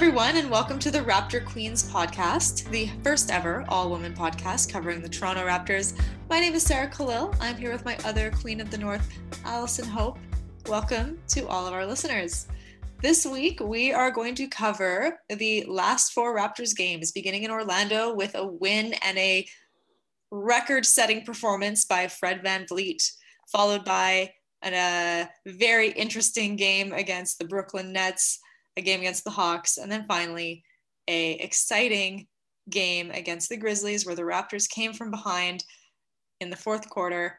Everyone, and welcome to the Raptor Queens podcast, the first ever all woman podcast covering the Toronto Raptors. My name is Sarah Khalil. I'm here with my other Queen of the North, Allison Hope. Welcome to all of our listeners. This week, we are going to cover the last four Raptors games, beginning in Orlando with a win and a record setting performance by Fred Van VanVleet, followed by a uh, very interesting game against the Brooklyn Nets, a game against the Hawks, and then finally a exciting game against the Grizzlies where the Raptors came from behind in the fourth quarter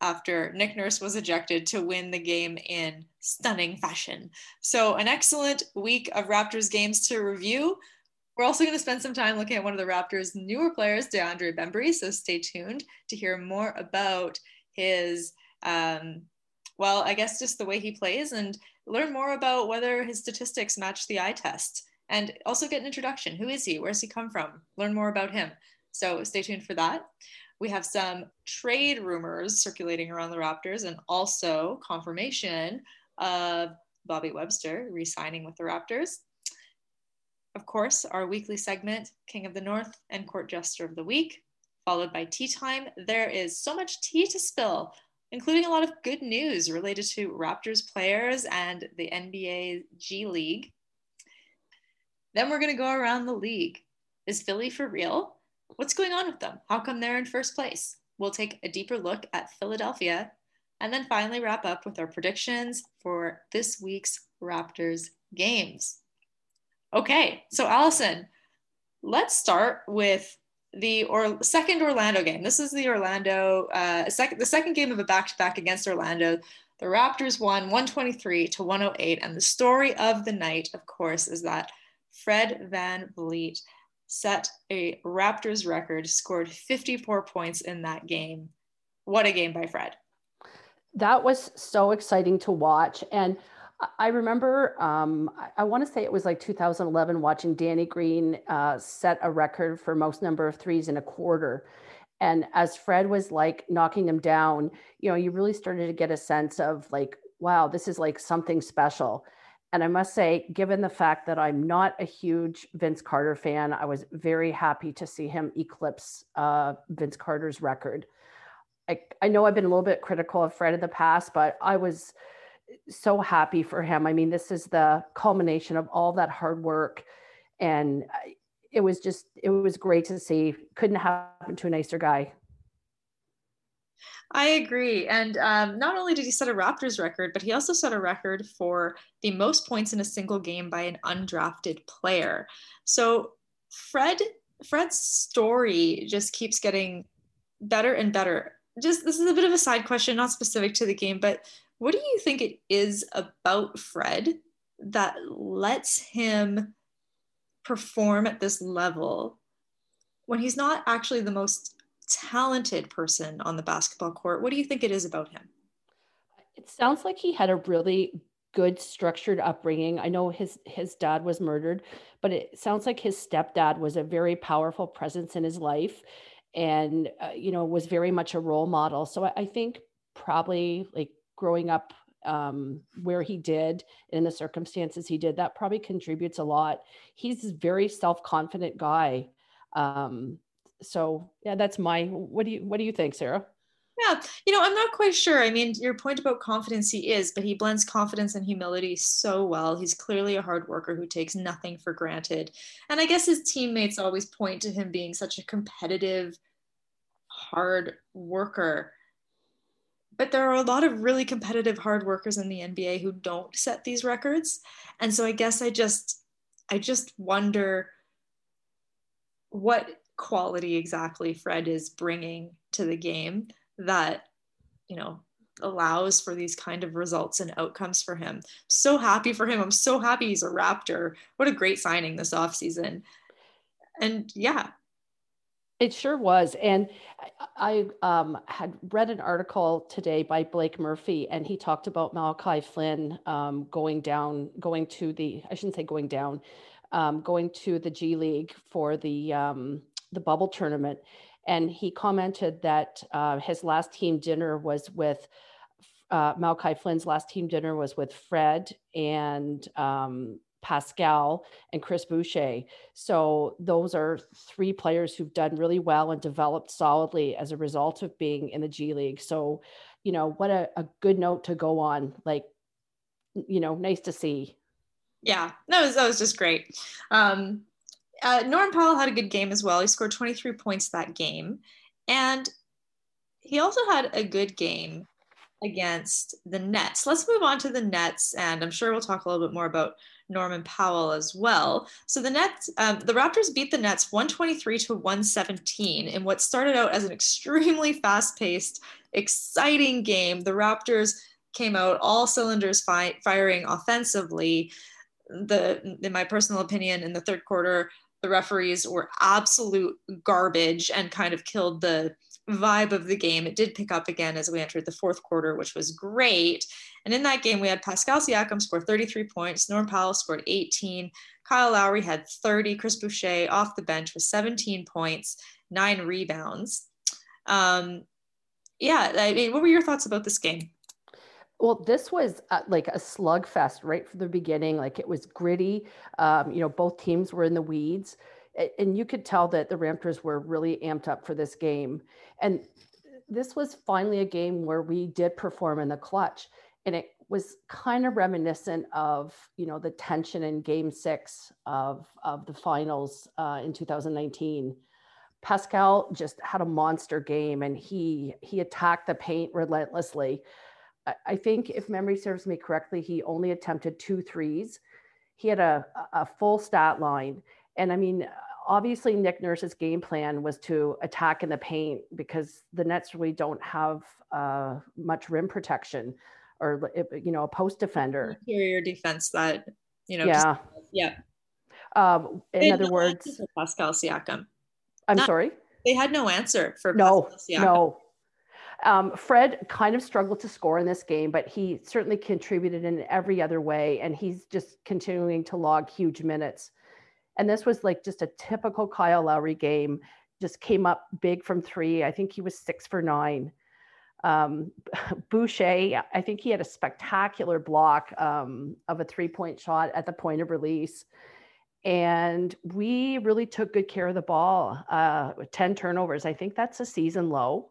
after Nick Nurse was ejected to win the game in stunning fashion. So, an excellent week of Raptors games to review. We're also going to spend some time looking at one of the Raptors' newer players, DeAndre Bembry. So, stay tuned to hear more about his, um, well, I guess just the way he plays and learn more about whether his statistics match the eye test and also get an introduction. Who is he? Where's he come from? Learn more about him. So, stay tuned for that. We have some trade rumors circulating around the Raptors and also confirmation of Bobby Webster re signing with the Raptors. Of course, our weekly segment, King of the North and Court Jester of the Week, followed by tea time. There is so much tea to spill, including a lot of good news related to Raptors players and the NBA G League. Then we're going to go around the league. Is Philly for real? What's going on with them? How come they're in first place? We'll take a deeper look at Philadelphia and then finally wrap up with our predictions for this week's Raptors games. Okay, so Allison, let's start with the or second Orlando game. This is the Orlando uh, second the second game of a back to back against Orlando. The Raptors won 123 to 108, and the story of the night, of course, is that Fred Van VanVleet set a Raptors record, scored 54 points in that game. What a game by Fred. That was so exciting to watch. And I remember, um, I, I want to say it was like 2011, watching Danny Green uh, set a record for most number of threes in a quarter. And as Fred was like knocking them down, you know, you really started to get a sense of like, wow, this is like something special. And I must say, given the fact that I'm not a huge Vince Carter fan, I was very happy to see him eclipse uh, Vince Carter's record. I, I know I've been a little bit critical of Fred in the past, but I was so happy for him. I mean, this is the culmination of all that hard work. And it was just, it was great to see. Couldn't happen to a nicer guy. I agree. And um, not only did he set a Raptors record, but he also set a record for the most points in a single game by an undrafted player. So Fred, Fred's story just keeps getting better and better. Just this is a bit of a side question, not specific to the game, but what do you think it is about Fred that lets him perform at this level when he's not actually the most talented person on the basketball court. What do you think it is about him? It sounds like he had a really good structured upbringing. I know his his dad was murdered, but it sounds like his stepdad was a very powerful presence in his life and uh, you know was very much a role model. So I, I think probably like growing up um, where he did in the circumstances he did that probably contributes a lot. He's a very self-confident guy. Um, so yeah that's my what do you what do you think sarah yeah you know i'm not quite sure i mean your point about confidence he is but he blends confidence and humility so well he's clearly a hard worker who takes nothing for granted and i guess his teammates always point to him being such a competitive hard worker but there are a lot of really competitive hard workers in the nba who don't set these records and so i guess i just i just wonder what quality exactly Fred is bringing to the game that, you know, allows for these kind of results and outcomes for him. So happy for him. I'm so happy he's a Raptor. What a great signing this offseason. And yeah. It sure was. And I um, had read an article today by Blake Murphy, and he talked about Malachi Flynn um, going down, going to the, I shouldn't say going down, um, going to the G League for the um, the bubble tournament. And he commented that uh, his last team dinner was with uh, Malachi Flynn's last team dinner was with Fred and um, Pascal, and Chris Boucher. So those are three players who've done really well and developed solidly as a result of being in the G League. So, you know, what a, a good note to go on. Like, you know, nice to see. Yeah, that was that was just great. Um, uh, Norman Powell had a good game as well. He scored 23 points that game, and he also had a good game against the Nets. Let's move on to the Nets, and I'm sure we'll talk a little bit more about Norman Powell as well. So the Nets, um, the Raptors beat the Nets 123 to 117 in what started out as an extremely fast-paced, exciting game. The Raptors came out all cylinders fi- firing offensively. The, in my personal opinion, in the third quarter, the referees were absolute garbage and kind of killed the vibe of the game. It did pick up again as we entered the fourth quarter, which was great. And in that game, we had Pascal Siakam score 33 points, Norm Powell scored 18, Kyle Lowry had 30, Chris Boucher off the bench with 17 points, nine rebounds. Um, yeah, I mean, what were your thoughts about this game? Well, this was uh, like a slugfest right from the beginning. Like it was gritty. Um, you know, both teams were in the weeds and you could tell that the Raptors were really amped up for this game. And this was finally a game where we did perform in the clutch. And it was kind of reminiscent of, you know, the tension in game six of, of the finals uh, in 2019. Pascal just had a monster game and he he attacked the paint relentlessly. I, I think if memory serves me correctly, he only attempted two threes. He had a, a full stat line. And I mean, obviously Nick Nurse's game plan was to attack in the paint because the Nets really don't have uh, much rim protection or you know a post defender. Interior defense that you know. Yeah. Just, yeah. Um, in other words, Pascal Siakam. I'm Not, sorry. They had no answer for no, no. Um, Fred kind of struggled to score in this game, but he certainly contributed in every other way, and he's just continuing to log huge minutes. And this was like just a typical Kyle Lowry game. Just came up big from three. I think he was six for nine. Um, Boucher, I think he had a spectacular block um, of a three point shot at the point of release. And we really took good care of the ball. Uh, 10 turnovers. I think that's a season low.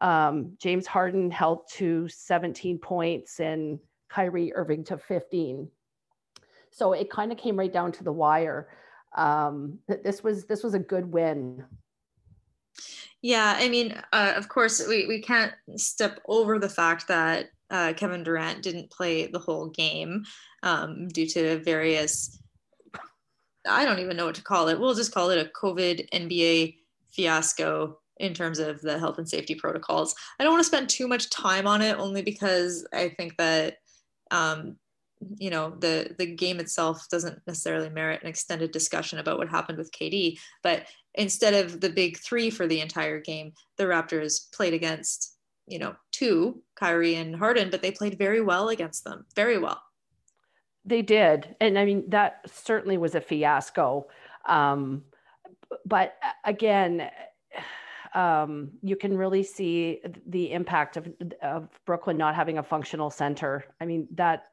Um, James Harden held to 17 points and Kyrie Irving to 15. So it kind of came right down to the wire um, this was this was a good win. Yeah, I mean, uh, of course, we, we can't step over the fact that uh, Kevin Durant didn't play the whole game um, due to various, I don't even know what to call it. We'll just call it a COVID NBA fiasco in terms of the health and safety protocols. I don't want to spend too much time on it only because I think that um, you know the the game itself doesn't necessarily merit an extended discussion about what happened with KD but instead of the big 3 for the entire game the Raptors played against you know two Kyrie and Harden but they played very well against them very well they did and i mean that certainly was a fiasco um, but again um, you can really see the impact of, of Brooklyn not having a functional center. I mean, that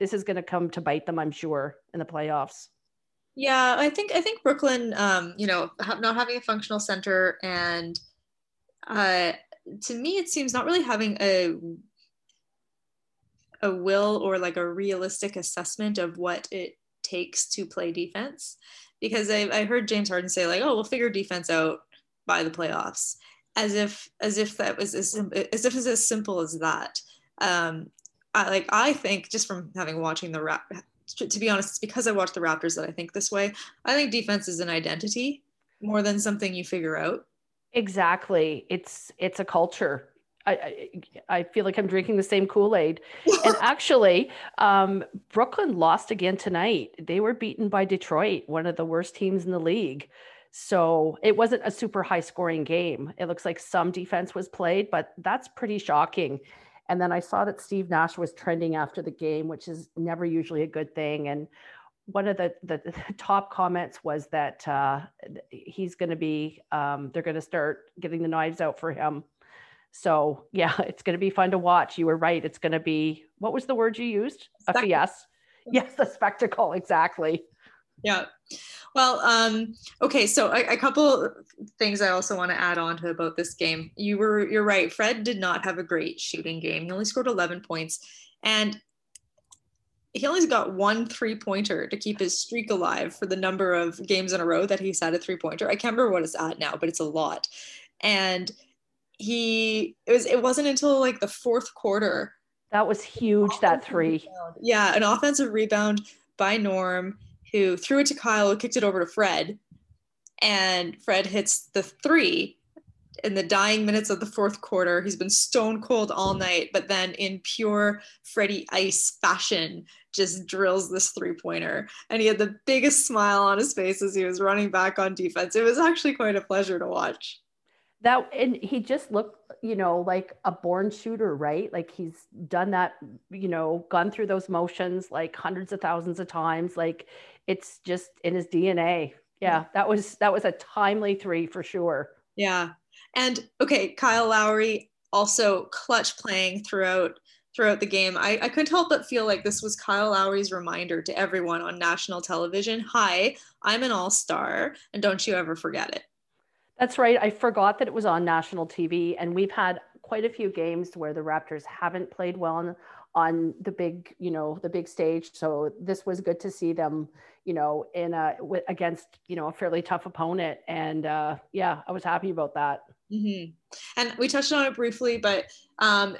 this is going to come to bite them, I'm sure, in the playoffs. Yeah, I think I think Brooklyn, um, you know, not having a functional center, and uh, to me, it seems not really having a a will or like a realistic assessment of what it takes to play defense. Because I, I heard James Harden say like, "Oh, we'll figure defense out by the playoffs," as if as if that was as, as if it's as simple as that. Um, I, like I think just from having watching the rap, to, be honest, it's because I watch the Raptors that I think this way. I think defense is an identity more than something you figure out. Exactly. It's it's a culture. I, I, I feel like I'm drinking the same Kool Aid. and actually, um, Brooklyn lost again tonight. They were beaten by Detroit, one of the worst teams in the league. So it wasn't a super high scoring game. It looks like some defense was played, but that's pretty shocking. And then I saw that Steve Nash was trending after the game, which is never usually a good thing. And one of the, the, the top comments was that uh, he's going to be, um, they're going to start getting the knives out for him. So yeah, it's going to be fun to watch. You were right. It's going to be, what was the word you used? A fiasco. yes, the spectacle, exactly. Yeah. Well, um, okay, so a, a couple things I also want to add on to about this game. You were you're right. Fred did not have a great shooting game. He only scored 11 points, and he only got one three pointer to keep his streak alive for the number of games in a row that he's had a three pointer. I can't remember what it's at now, but it's a lot. And he it was it wasn't until like the fourth quarter. That was huge. That three. Rebound. Yeah, an offensive rebound by Norm, who threw it to Kyle, who kicked it over to Fred, and Fred hits the three in the dying minutes of the fourth quarter. He's been stone cold all night, but then in pure Freddie Ice fashion, just drills this three pointer. And he had the biggest smile on his face as he was running back on defense. It was actually quite a pleasure to watch. That and he just looked, you know, like a born shooter, right? Like he's done that, you know, gone through those motions like hundreds of thousands of times. Like it's just in his DNA. Yeah, that was that was a timely three for sure. Yeah. And okay, Kyle Lowry also clutch playing throughout throughout the game. I, I couldn't help but feel like this was Kyle Lowry's reminder to everyone on national television. Hi, I'm an all-star, and don't you ever forget it. That's right. I forgot that it was on national TV, and we've had quite a few games where the Raptors haven't played well on, on the big, you know, the big stage. So this was good to see them, you know, in a against, you know, a fairly tough opponent. And uh, yeah, I was happy about that. Mm-hmm. And we touched on it briefly, but um,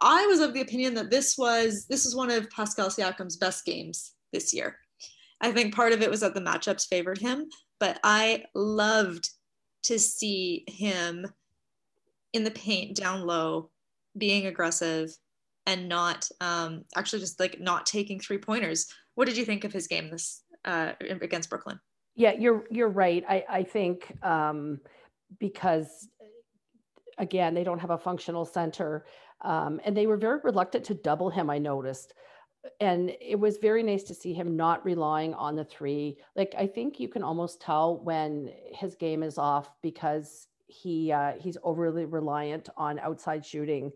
I was of the opinion that this was this is one of Pascal Siakam's best games this year. I think part of it was that the matchups favored him, but I loved to see him in the paint down low, being aggressive, and not um, actually just like not taking three pointers. What did you think of his game this uh, against Brooklyn? Yeah, you're you're right. I I think um, because again they don't have a functional center um, and they were very reluctant to double him, I noticed. And it was very nice to see him not relying on the three. Like I think you can almost tell when his game is off because he uh, he's overly reliant on outside shooting.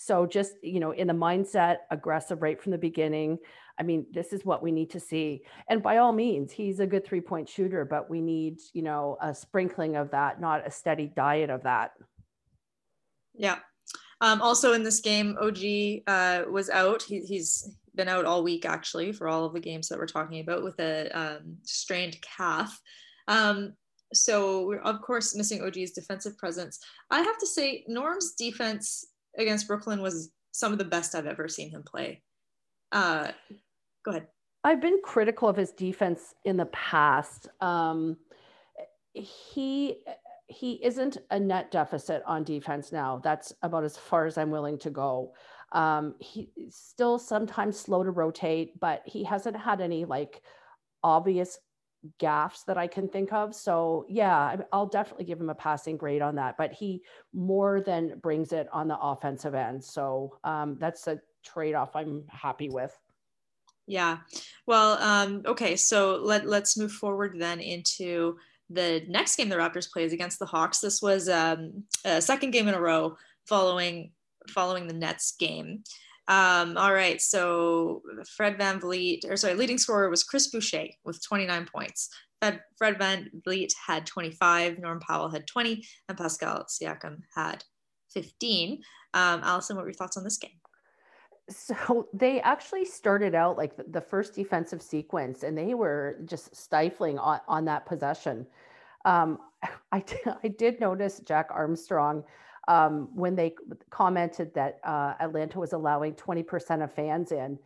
So just you know, in the mindset, aggressive right from the beginning. I mean, this is what we need to see. And by all means, he's a good three point shooter, but we need you know a sprinkling of that, not a steady diet of that. Yeah, um, also in this game, OG uh, was out. He, has been out all week actually for all of the games that we're talking about with a um, strained calf. Um, so we're of course missing OG's defensive presence. I have to say, Norm's defense against Brooklyn was some of the best I've ever seen him play. Uh, go ahead. I've been critical of his defense in the past. Um, he he isn't a net deficit on defense now. That's about as far as I'm willing to go. Um, he's still sometimes slow to rotate, but he hasn't had any like obvious gaffes that I can think of. So yeah, I'll definitely give him a passing grade on that. But he more than brings it on the offensive end. So um, that's a trade off I'm happy with. Yeah. Well, um, okay. So let let's move forward then into the next game the Raptors play is against the Hawks. This was um, a second game in a row following following the Nets game. Um, all right, so Fred Van VanVleet, or sorry, leading scorer was Chris Boucher with 29 points. Fred, Fred VanVleet had 25, Norm Powell had 20, and Pascal Siakam had 15. Um, Allison, what were your thoughts on this game? So they actually started out like the first defensive sequence, and they were just stifling on, on that possession. Um, I, I did notice Jack Armstrong um, when they commented that uh, Atlanta was allowing 20% of fans in.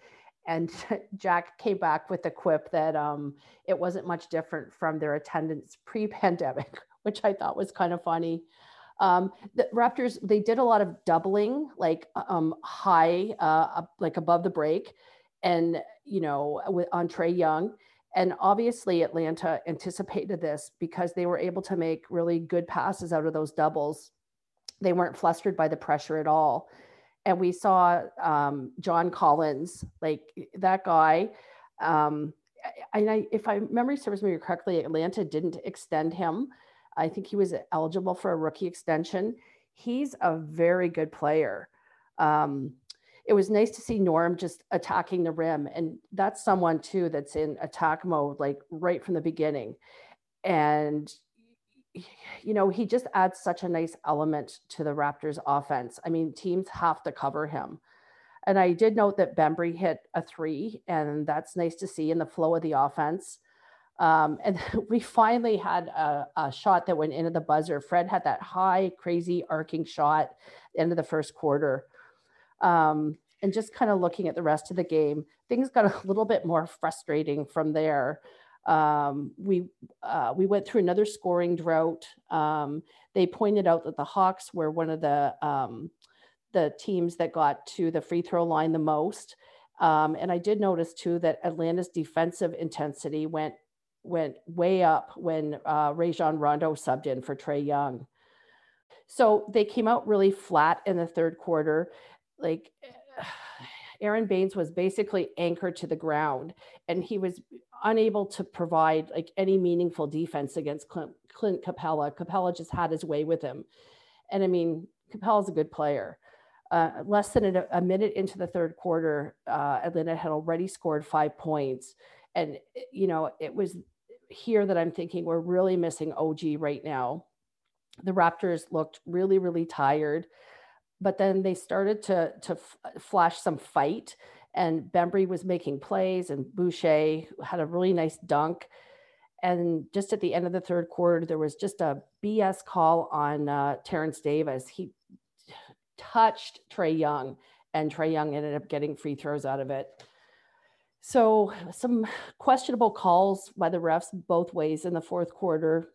And Jack came back with the quip that um, it wasn't much different from their attendance pre pandemic, which I thought was kind of funny. Um, the Raptors they did a lot of doubling, like um, high, uh, like above the break, and you know with, on Trae Young. And obviously, Atlanta anticipated this because they were able to make really good passes out of those doubles. They weren't flustered by the pressure at all. And we saw um, John Collins, like that guy. Um, and I, if I memory serves me correctly, Atlanta didn't extend him I think he was eligible for a rookie extension. He's a very good player. Um, it was nice to see Norm just attacking the rim. And that's someone too that's in attack mode, like right from the beginning. And, you know, he just adds such a nice element to the Raptors offense. I mean, teams have to cover him. And I did note that Bembry hit a three, and that's nice to see in the flow of the offense. Um, and we finally had a, a, shot that went into the buzzer. Fred had that high, crazy, arcing shot end of the first quarter. Um, and just kind of looking at the rest of the game, things got a little bit more frustrating from there. Um, we uh, we went through another scoring drought. Um, they pointed out that the Hawks were one of the um, the teams that got to the free throw line the most. Um, and I did notice too that Atlanta's defensive intensity went went way up when uh, Rajon Rondo subbed in for Trae Young. So they came out really flat in the third quarter. Like Aron Baynes was basically anchored to the ground and he was unable to provide like any meaningful defense against Clint, Clint Capella. Capela just had his way with him. And I mean, Capela's a good player. Uh, less than a, a, minute into the third quarter, uh, Atlanta had already scored five points. And, you know, it was here that I'm thinking we're really missing OG right now. The Raptors looked really, really tired but then they started to to f- flash some fight and Bembry was making plays and Boucher had a really nice dunk. And just at the end of the third quarter, there was just a BS call on uh, Terence Davis. He touched Trae Young, and Trae Young ended up getting free throws out of it. So, some questionable calls by the refs both ways in the fourth quarter.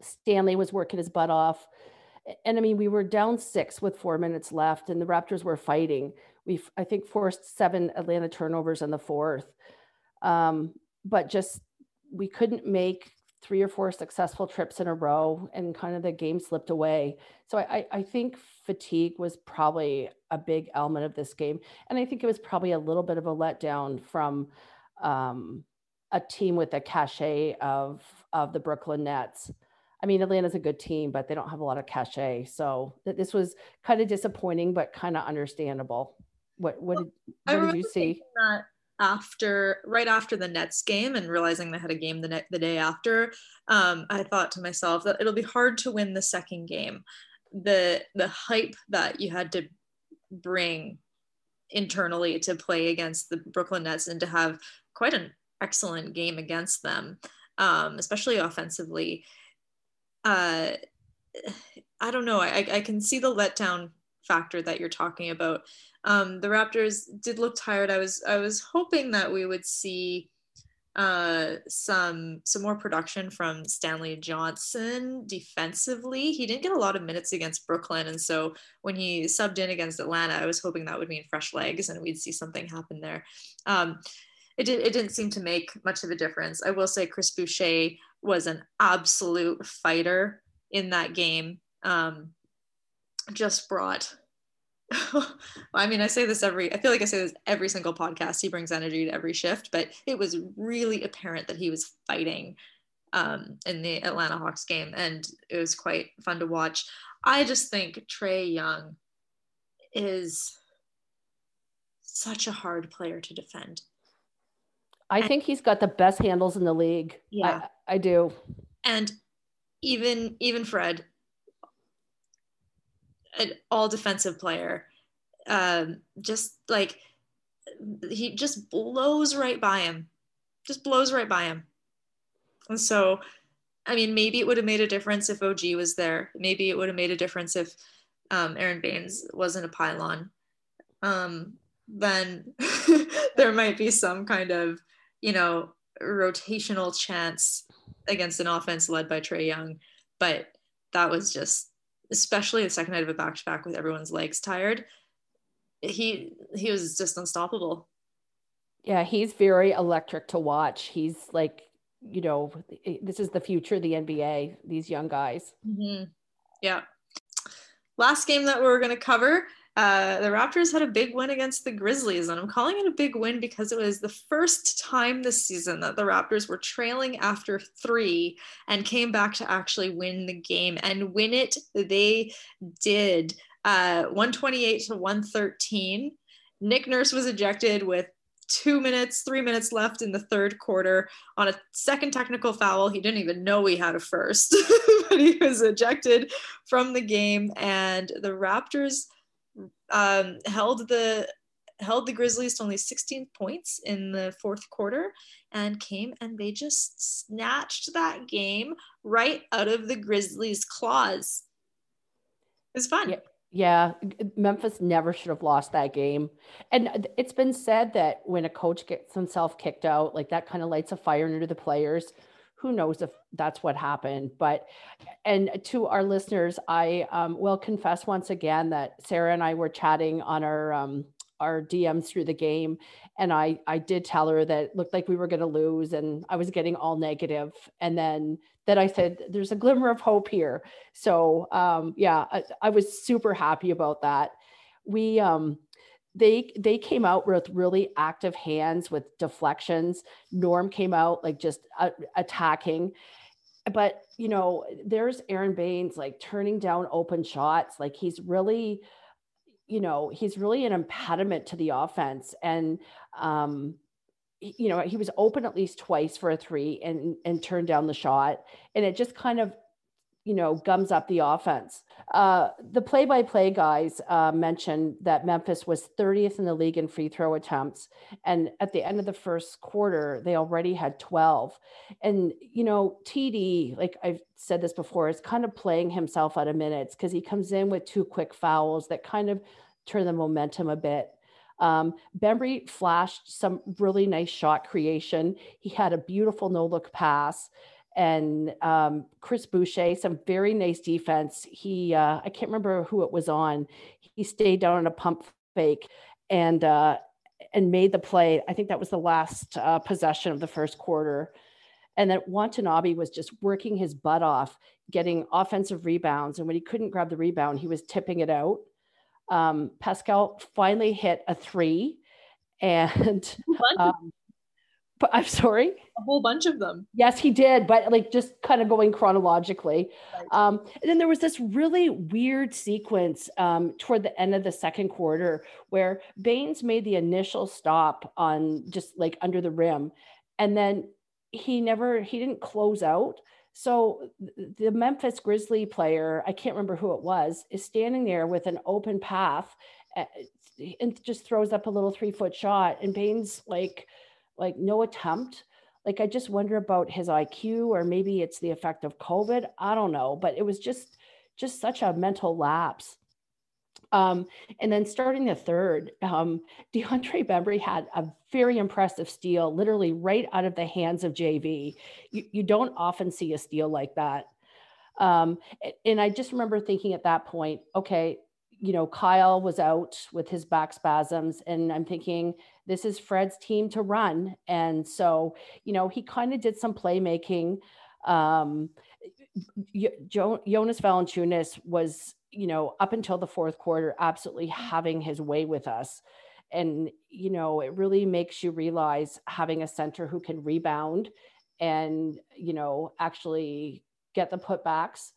Stanley was working his butt off and I mean, we were down six with four minutes left, and the Raptors were fighting. We, I think, forced seven Atlanta turnovers in the fourth, um, but just we couldn't make three or four successful trips in a row, and kind of the game slipped away. So I, I think fatigue was probably a big element of this game, and I think it was probably a little bit of a letdown from um, a team with the cachet of of the Brooklyn Nets. I mean, Atlanta's a good team, but they don't have a lot of cachet. So th- this was kind of disappointing, but kind of understandable. What what did, what did you see? That after right after the Nets game and realizing they had a game the ne- the day after, um, I thought to myself that it'll be hard to win the second game. The the hype that you had to bring internally to play against the Brooklyn Nets and to have quite an excellent game against them, um, especially offensively uh, I don't know. I, I can see the letdown factor that you're talking about. Um, the Raptors did look tired. I was I was hoping that we would see uh, some some more production from Stanley Johnson defensively. He didn't get a lot of minutes against Brooklyn, and so when he subbed in against Atlanta, I was hoping that would mean fresh legs and we'd see something happen there. Um, it, did, it didn't seem to make much of a difference. I will say Chris Boucher was an absolute fighter in that game. Um, just brought. I mean, I say this every. I feel like I say this every single podcast. He brings energy to every shift, but it was really apparent that he was fighting um, in the Atlanta Hawks game, and it was quite fun to watch. I just think Trae Young is such a hard player to defend. I think he's got the best handles in the league. Yeah, I, I do. And even even Fred, an all defensive player, um, just like he just blows right by him, just blows right by him. And so, I mean, maybe it would have made a difference if OG was there. Maybe it would have made a difference if um, Aron Baynes wasn't a pylon. Um, then there might be some kind of you know, rotational chance against an offense led by Trae Young. But that was just, especially the second night of a back to back with everyone's legs tired. He he was just unstoppable. Yeah, he's very electric to watch. He's like, you know, this is the future of the NBA. These young guys. Mm-hmm. Yeah. Last game that we're going to cover uh, the Raptors had a big win against the Grizzlies, and I'm calling it a big win because it was the first time this season that the Raptors were trailing after three and came back to actually win the game and win it. They did uh, 128 to 113. Nick Nurse was ejected with two minutes, three minutes left in the third quarter on a second technical foul. He didn't even know he had a first, but he was ejected from the game. And the Raptors um, held the held the Grizzlies to only 16 points in the fourth quarter and came and they just snatched that game right out of the Grizzlies' claws. It was fun. Yeah. Yeah, Memphis never should have lost that game. And it's been said that when a coach gets himself kicked out, like that kind of lights a fire under the players. Who knows if that's what happened? But, and to our listeners, I um, will confess once again that Sarah and I were chatting on our um, our DMs through the game. And I, I did tell her that it looked like we were going to lose and I was getting all. And then that I said, there's a glimmer of hope here. So um, yeah, I, I, was super happy about that. We, um, they they came out with really active hands with deflections. Norm came out like just uh, attacking, but you know, there's Aron Baynes like turning down open shots. Like he's really you know, he's really an impediment to the offense. And, um, you know, he was open at least twice for a three and and turned down the shot. And it just kind of, you know, gums up the offense. Uh, the play-by-play guys uh, mentioned that Memphis was 30th in the league in free throw attempts, and at the end of the first quarter, they already had 12. And you know, TD, like I've said this before, is kind of playing himself out of minutes because he comes in with two quick fouls that kind of turn the momentum a bit. Um, Bembry flashed some really nice shot creation. He had a beautiful no look pass. And um, Chris Boucher, some very nice defense. He, uh, I can't remember who it was on. He stayed down on a pump fake and uh, and made the play. I think that was the last uh, possession of the first quarter. And then Watanabe was just working his butt off, getting offensive rebounds. And when he couldn't grab the rebound, he was tipping it out um, Pascal finally hit a three, and um, I'm sorry, a whole bunch of them. Yes, he did, but like just kind of going chronologically. Right. Um, and then there was this really weird sequence um, toward the end of the second quarter where Baynes made the initial stop on just like under the rim, and then he never he didn't close out so the Memphis Grizzly player, I can't remember who it was, is standing there with an open path eh, and just throws up a little three foot shot. And Baynes like, like no attempt. Like I just wonder about his IQ, or maybe it's the effect of COVID. I don't know, but it was just just such a mental lapse. Um, and then starting the third, um, DeAndre Bembry had a very impressive steal, literally right out of the hands of JV. You, you don't often see a steal like that. Um, and I just remember thinking at that point, okay, you know, Kyle was out with his back spasms, and I'm thinking this is Fred's team to run. And so, you know, he kind of did some playmaking. Um, Jonas Valanciunas was you know, up until the fourth quarter, absolutely having his way with us. And, you know, it really makes you realize having a center who can rebound and, you know, actually get the putbacks,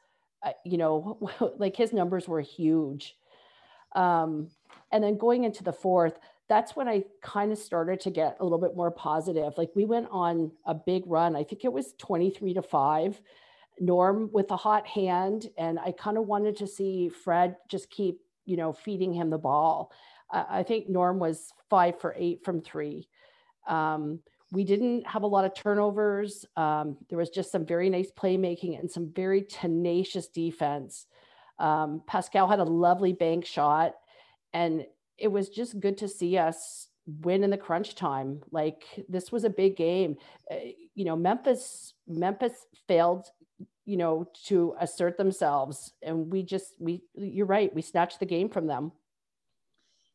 uh, you know, like his numbers were huge. Um, and then going into the fourth, that's when I kind of started to get a little bit more positive. Like we went on a big run. I think it was 23 to 5 Norm with a hot hand. And I kind of wanted to see Fred just keep, you know, feeding him the ball. I think Norm was five for eight from three. Um, we didn't have a lot of turnovers. Um, there was just some very nice playmaking and some very tenacious defense. Um, Pascal had a lovely bank shot, and it was just good to see us win in the crunch time. Like this was a big game. Uh, you know, Memphis Memphis failed you know, to assert themselves. And we just, we, you're right, we snatched the game from them.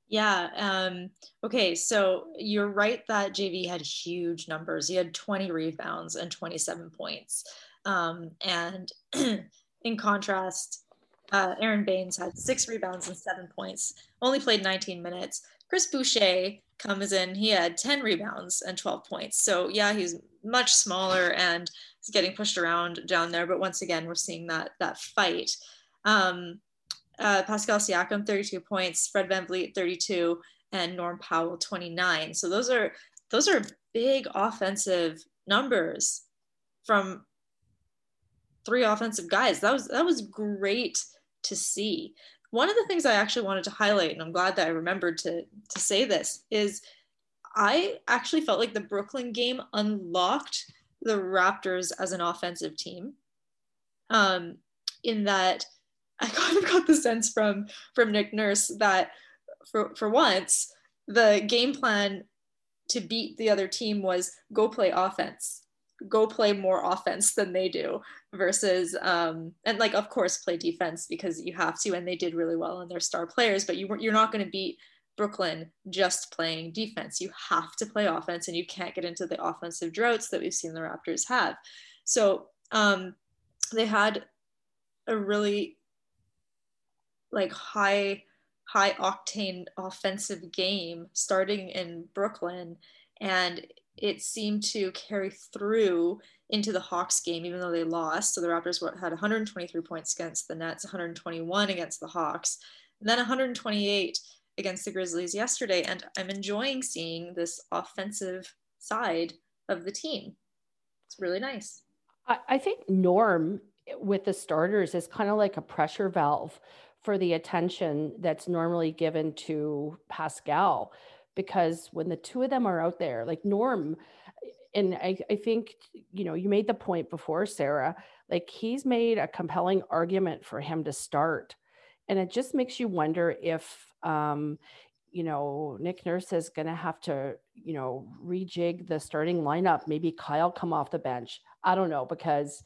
Yeah. Um, okay. So you're right that JV had huge numbers. He had 20 rebounds and 27 points. Um, and in contrast, uh, Aron Baynes had six rebounds and seven points, only played 19 minutes. Chris Boucher comes in, he had 10 rebounds and 12 points. So, yeah, he's much smaller and he's getting pushed around down there. But once again, we're seeing that that fight. Um, uh, Pascal Siakam, 32 points, Fred VanVleet, 32, and Norm Powell 29. So those are those are big offensive numbers from three offensive guys. That was that was great to see. One of the things I actually wanted to highlight, and I'm glad that I remembered to to say this, is I actually felt like the Brooklyn game unlocked the Raptors as an offensive team. Um, in that I kind of got the sense from from Nick Nurse that for for once the game plan to beat the other team was go play offense go play more offense than they do versus um, and like of course play defense because you have to and they did really well and they're star players but you you're not going to beat Brooklyn just playing defense. You have to play offense and you can't get into the offensive droughts that we've seen the Raptors have. So um, they had a really like high high octane offensive game starting in Brooklyn and it seemed to carry through into the Hawks game, even though they lost. So the Raptors had 123 points against the Nets, 121 against the Hawks, and then 128 against the Grizzlies yesterday. And I'm enjoying seeing this offensive side of the team. It's really nice. I think Norm with the starters is kind of like a pressure valve for the attention that's normally given to Pascal because when the two of them are out there, like Norm, and I, I think, you know, you made the point before, Sarah, like he's made a compelling argument for him to start. And it just makes you wonder if, um, you know, Nick Nurse is going to have to, you know, rejig the starting lineup. Maybe Kyle come off the bench. I don't know because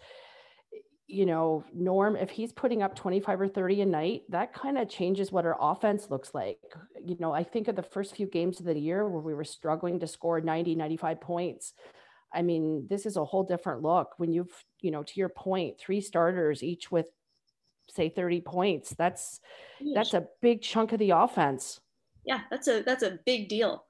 you know, Norm, if he's putting up 25 or 30 a night, that kind of changes what our offense looks like. You know, I think of the first few games of the year where we were struggling to score 90, 95 points. I mean, this is a whole different look when you've, you know, to your point, three starters, each with say 30 points. That's Huge. that's a big chunk of the offense. Yeah, that's a that's a big deal.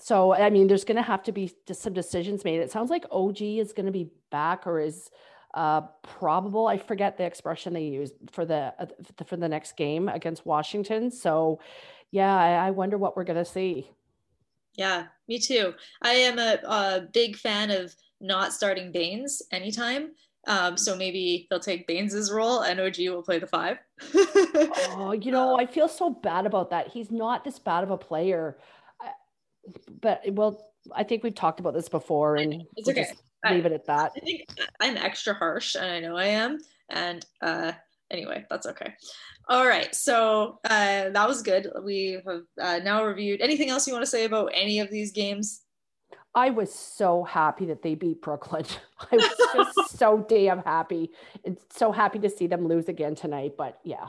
So I mean, there's going to have to be some decisions made. It sounds like OG is going to be back or is uh, probable. I forget the expression they use for the uh, for the next game against Washington. So, yeah, I, I wonder what we're going to see. Yeah, me too. I am a, a, big fan of not starting Baynes anytime. Um, so maybe they'll take Baynes's role and OG will play the five. oh, you know, I feel so bad about that. He's not this bad of a player. But well, I think we've talked about this before, and it's okay. Just, leave it at that. I think I'm extra harsh, and I know I am. And uh, anyway, that's okay. All right, so uh, that was good. We have uh, now reviewed. Anything else you want to say about any of these games? I was so happy that they beat Brooklyn. I was just so damn happy and so happy to see them lose again tonight. But yeah,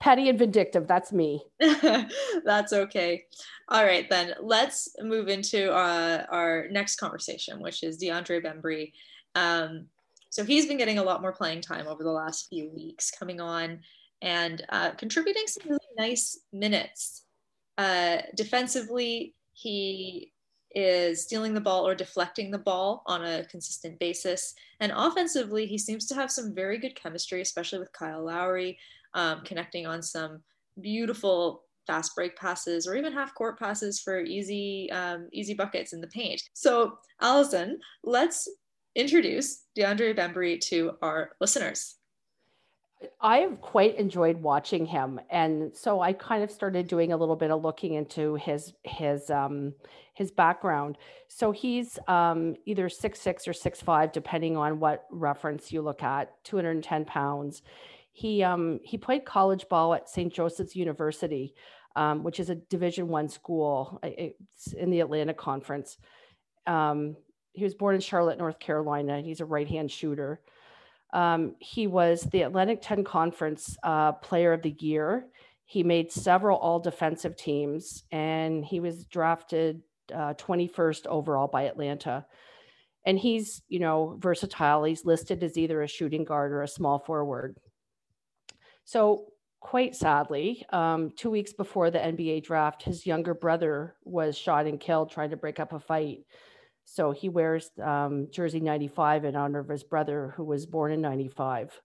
petty and vindictive. That's me. that's okay. All right, then let's move into uh, our next conversation, which is DeAndre Bembry. Um, so he's been getting a lot more playing time over the last few weeks, coming on and uh, contributing some really nice minutes. Uh, defensively, he is stealing the ball or deflecting the ball on a consistent basis. And offensively, he seems to have some very good chemistry, especially with Kyle Lowry um, connecting on some beautiful fast break passes or even half court passes for easy um, easy buckets in the paint. So Allison, let's introduce DeAndre Bembry to our listeners. I have quite enjoyed watching him, and so I kind of started doing a little bit of looking into his his um, his background. So he's um, either six six or six five, depending on what reference you look at. Two hundred and ten pounds he um, he played college ball at St. Joseph's University, um, which is a Division One school. It's in the Atlanta Conference. Um, he was born in Charlotte, North Carolina. He's a right-hand shooter. Um, he was the Atlantic 10 Conference uh, Player of the Year. He made several All Defensive teams, and he was drafted uh, 21st overall by Atlanta. And he's, you know, versatile. He's listed as either a shooting guard or a small forward. So, quite sadly, um, two weeks before the NBA draft, his younger brother was shot and killed trying to break up a fight. So he wears um, jersey 95 in honor of his brother, who was born in 95.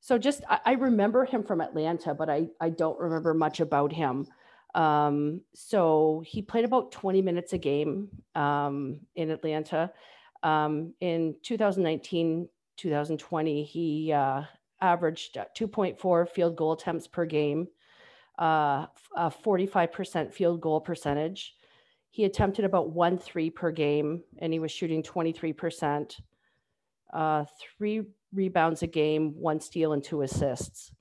So just, I, I remember him from Atlanta, but I, I don't remember much about him. Um, so he played about 20 minutes a game um, in Atlanta. Um, in 2019, 2020, he uh, averaged 2.4 field goal attempts per game, uh, a 45% field goal percentage. He attempted about one three per game, and he was shooting 23%, uh, three rebounds a game, one steal, and two assists.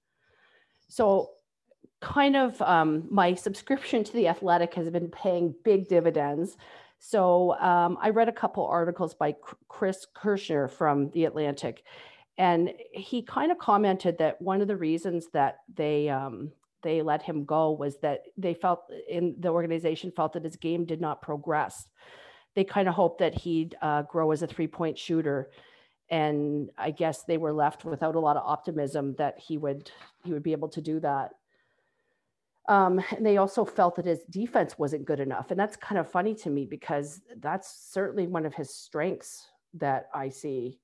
So kind of um, my subscription to the athletic has been paying big dividends so um, i read a couple articles by chris kirschner from the atlantic and he kind of commented that one of the reasons that they um, they let him go was that they felt in the organization felt that his game did not progress they kind of hoped that he'd uh, grow as a three point shooter and i guess they were left without a lot of optimism that he would he would be able to do that um, and they also felt that his defense wasn't good enough. And that's kind of funny to me because that's certainly one of his strengths that I see.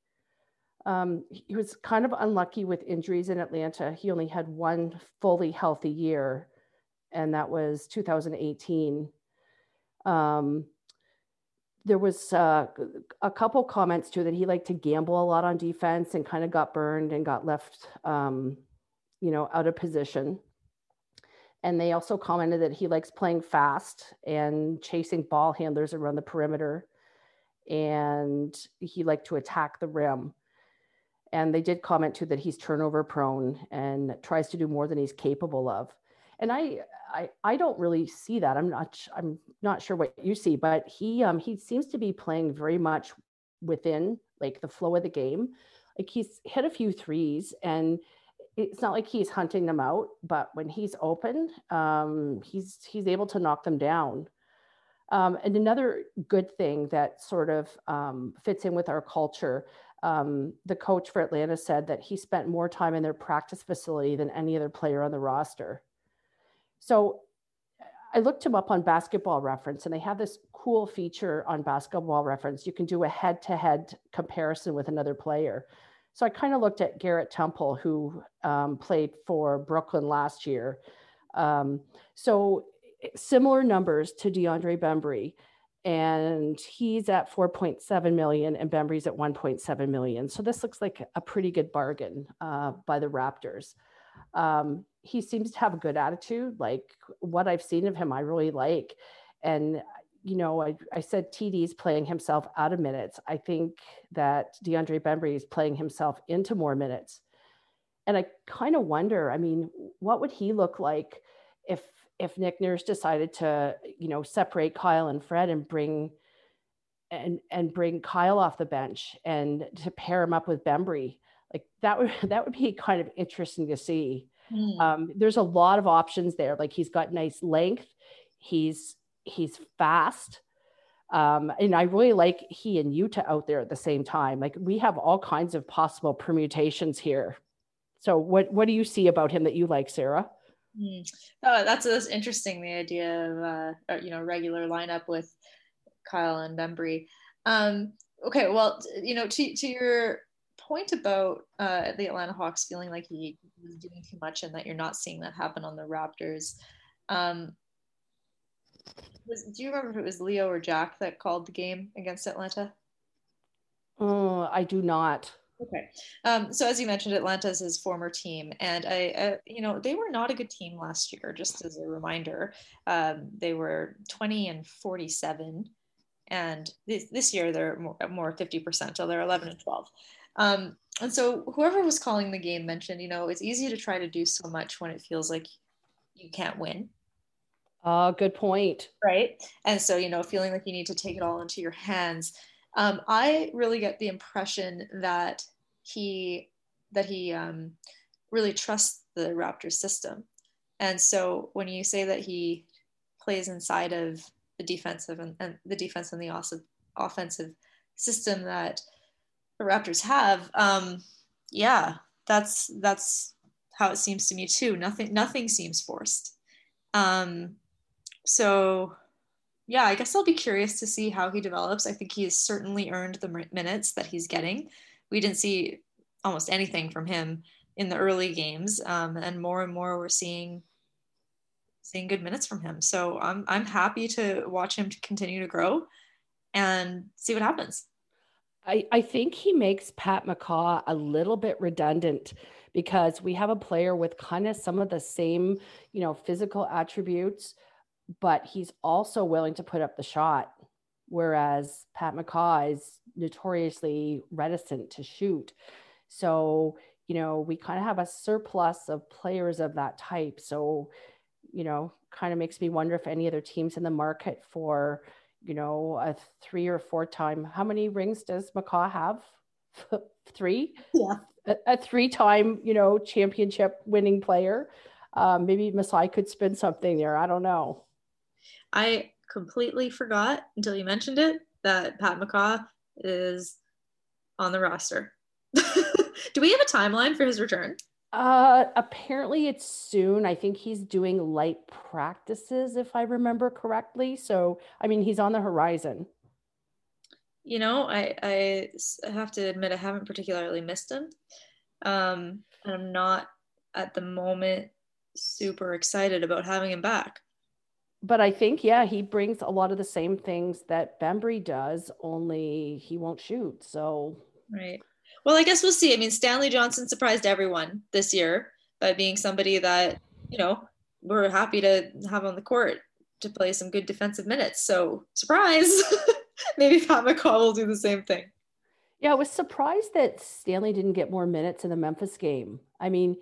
Um, he was kind of unlucky with injuries in Atlanta. He only had one fully healthy year, and that was 2018. Um, there was uh, a couple comments too that he liked to gamble a lot on defense and kind of got burned and got left, um, you know, out of position. And they also commented that he likes playing fast and chasing ball handlers around the perimeter. And he liked to attack the rim. And they did comment too that he's turnover prone and tries to do more than he's capable of. And I, I, I don't really see that. I'm not, I'm not sure what you see, but he, um, he seems to be playing very much within like the flow of the game. Like he's hit a few threes and it's not like he's hunting them out, but when he's open, um, he's he's able to knock them down. Um, and another good thing that sort of um, fits in with our culture, um, the coach for Atlanta said that he spent more time in their practice facility than any other player on the roster. So I looked him up on basketball reference, and they have this cool feature on basketball reference. You can do a head to head comparison with another player. So I kind of looked at Garrett Temple, who um, played for Brooklyn last year. Um, so similar numbers to DeAndre Bembry, and he's at 4.7 million, and Bembry's at 1.7 million. So this looks like a pretty good bargain uh, by the Raptors. Um, he seems to have a good attitude. Like what I've seen of him, I really like. And you know, I, I said TD's playing himself out of minutes. I think that DeAndre Bembry is playing himself into more minutes. And I kind of wonder, I mean, what would he look like if if Nick Nurse decided to, you know, separate Kyle and Fred and bring and and bring Kyle off the bench and to pair him up with Bembry? Like that would that would be kind of interesting to see. Mm. Um, there's a lot of options there. Like he's got nice length. He's he's fast. Um, and I really like he and Yuta out there at the same time. Like we have all kinds of possible permutations here. So what what do you see about him that you like, Sarah? Mm. Oh, that's, that's interesting. The idea of uh, you know regular lineup with Kyle and Bembry. Um, okay, well, you know, to to your point about uh, the Atlanta Hawks feeling like he was doing too much and that you're not seeing that happen on the Raptors. Um, was, do you remember if it was Leo or Jack that called the game against Atlanta? Oh, I do not. Okay. Um, so as you mentioned, Atlanta's his former team, and I, uh, you know, they were not a good team last year. Just as a reminder, um, they were 20 and 47, and this, this year they're more, more 50%. So they're 11 and 12. Um, and so whoever was calling the game mentioned, you know, it's easy to try to do so much when it feels like you can't win. Oh, good point. Right. And so, you know, feeling like you need to take it all into your hands. Um, I really get the impression that he that he um, really trusts the Raptors system. And so when you say that he plays inside of the defensive and, and the defense and the awesome offensive system that the Raptors have, um, yeah, that's that's how it seems to me too. Nothing nothing seems forced. Um, so yeah, I guess I'll be curious to see how he develops. I think he has certainly earned the minutes that he's getting. We didn't see almost anything from him in the early games, um, and more and more we're seeing seeing good minutes from him. So I'm I'm happy to watch him to continue to grow and see what happens. I, I think he makes Pat McCaw a little bit redundant because we have a player with kind of some of the same, you know, physical attributes, but he's also willing to put up the shot. Whereas Pat McCaw is notoriously reticent to shoot. So, you know, we kind of have a surplus of players of that type. So, you know, kind of makes me wonder if any other teams in the market for, you know, a three or four time. How many rings does McCaw have? three. Yeah. A, a three time, you know, championship winning player. Um, maybe Masai could spin something there. I don't know. I completely forgot until you mentioned it that Pat McCaw is on the roster. Do we have a timeline for his return? Uh, apparently it's soon. I think he's doing light practices, if I remember correctly. So, I mean, he's on the horizon. You know, I I have to admit I haven't particularly missed him. Um, and I'm not at the moment super excited about having him back. But I think, yeah, he brings a lot of the same things that Bembry does, only he won't shoot. So, right. Well, I guess we'll see. I mean, Stanley Johnson surprised everyone this year by being somebody that, you know, we're happy to have on the court to play some good defensive minutes. So, surprise. Maybe Pat McCaw will do the same thing. Yeah, I was surprised that Stanley didn't get more minutes in the Memphis game. I mean,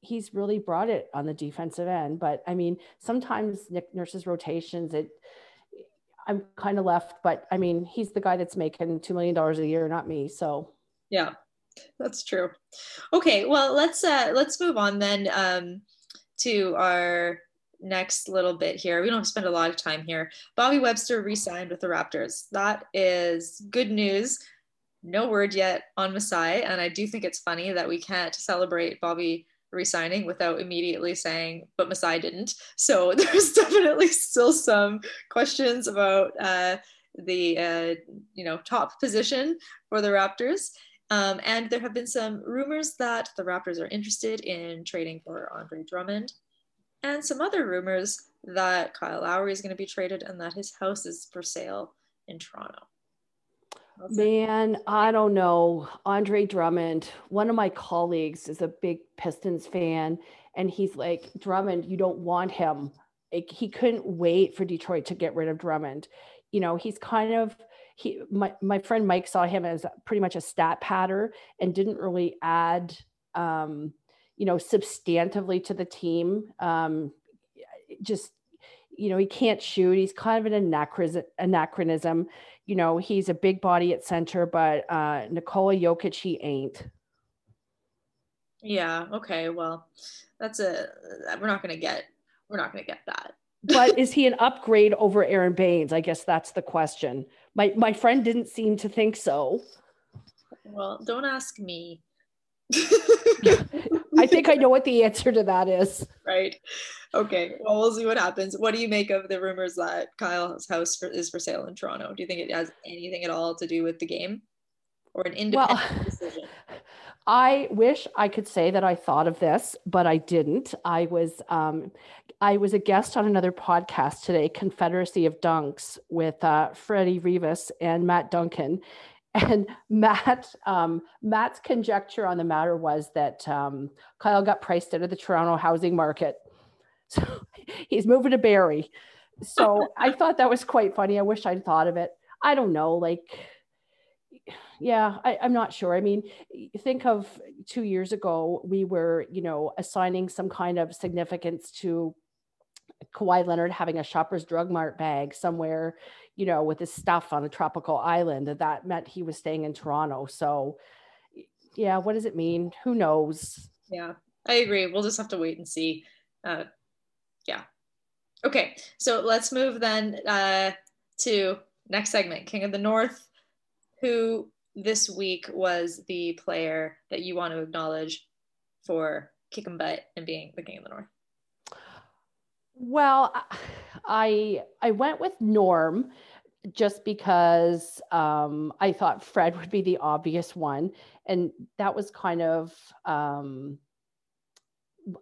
he's really brought it on the defensive end, but I mean, sometimes Nick Nurse's rotations, it I'm kind of left, but I mean, he's the guy that's making $2 million a year, not me. So. Yeah that's true. Okay well let's uh let's move on then um to our next little bit here. We don't spend a lot of time here. Bobby webster re-signed with the raptors. That is good news. No word yet on masai and i do think it's funny that we can't celebrate bobby resigning without immediately saying but masai didn't so there's definitely still some questions about uh the uh, you know top position for the raptors um, and there have been some rumors that the Raptors are interested in trading for Andre Drummond, and some other rumors that Kyle Lowry is going to be traded and that his house is for sale in Toronto. Man, I don't know. Andre Drummond, one of my colleagues is a big Pistons fan, and he's like, Drummond, you don't want him. Like, he couldn't wait for Detroit to get rid of Drummond. You know, he's kind of he my, my friend mike saw him as pretty much a stat patter and didn't really add um, you know substantively to the team um, just you know he can't shoot he's kind of an anachronism you know he's a big body at center but uh nikola jokic he ain't yeah okay well that's a we're not gonna get we're not gonna get that but is he an upgrade over Aron Baynes? I guess that's the question. My my friend didn't seem to think so. Well, don't ask me. I think I know what the answer to that is. Right. Okay. Well, we'll see what happens. What do you make of the rumors that Kyle's house for, is for sale in Toronto? Do you think it has anything at all to do with the game or an independent well, decision? I wish I could say that I thought of this, but I didn't. I was um, I was a guest on another podcast today, Confederacy of Dunks, with uh, Freddie Rivas and Matt Duncan. And Matt, um, Matt's conjecture on the matter was that um, Kyle got priced out of the Toronto housing market, so he's moving to Barrie. So I thought that was quite funny. I wish I'd thought of it. I don't know, like yeah, I, am not sure. I mean, think of two years ago, we were, you know, assigning some kind of significance to Kawhi Leonard having a Shoppers Drug Mart bag somewhere, you know, with his stuff on a tropical island. That that meant he was staying in Toronto. So, yeah, what does it mean? Who knows? Yeah, I agree. We'll just have to wait and see. Uh, yeah. Okay, so let's move then uh, to next segment, King of the North who this week was the player that you want to acknowledge for kicking butt and being the king of the north? Well, I I went with Norm just because um, I thought Fred would be the obvious one, and that was kind of um,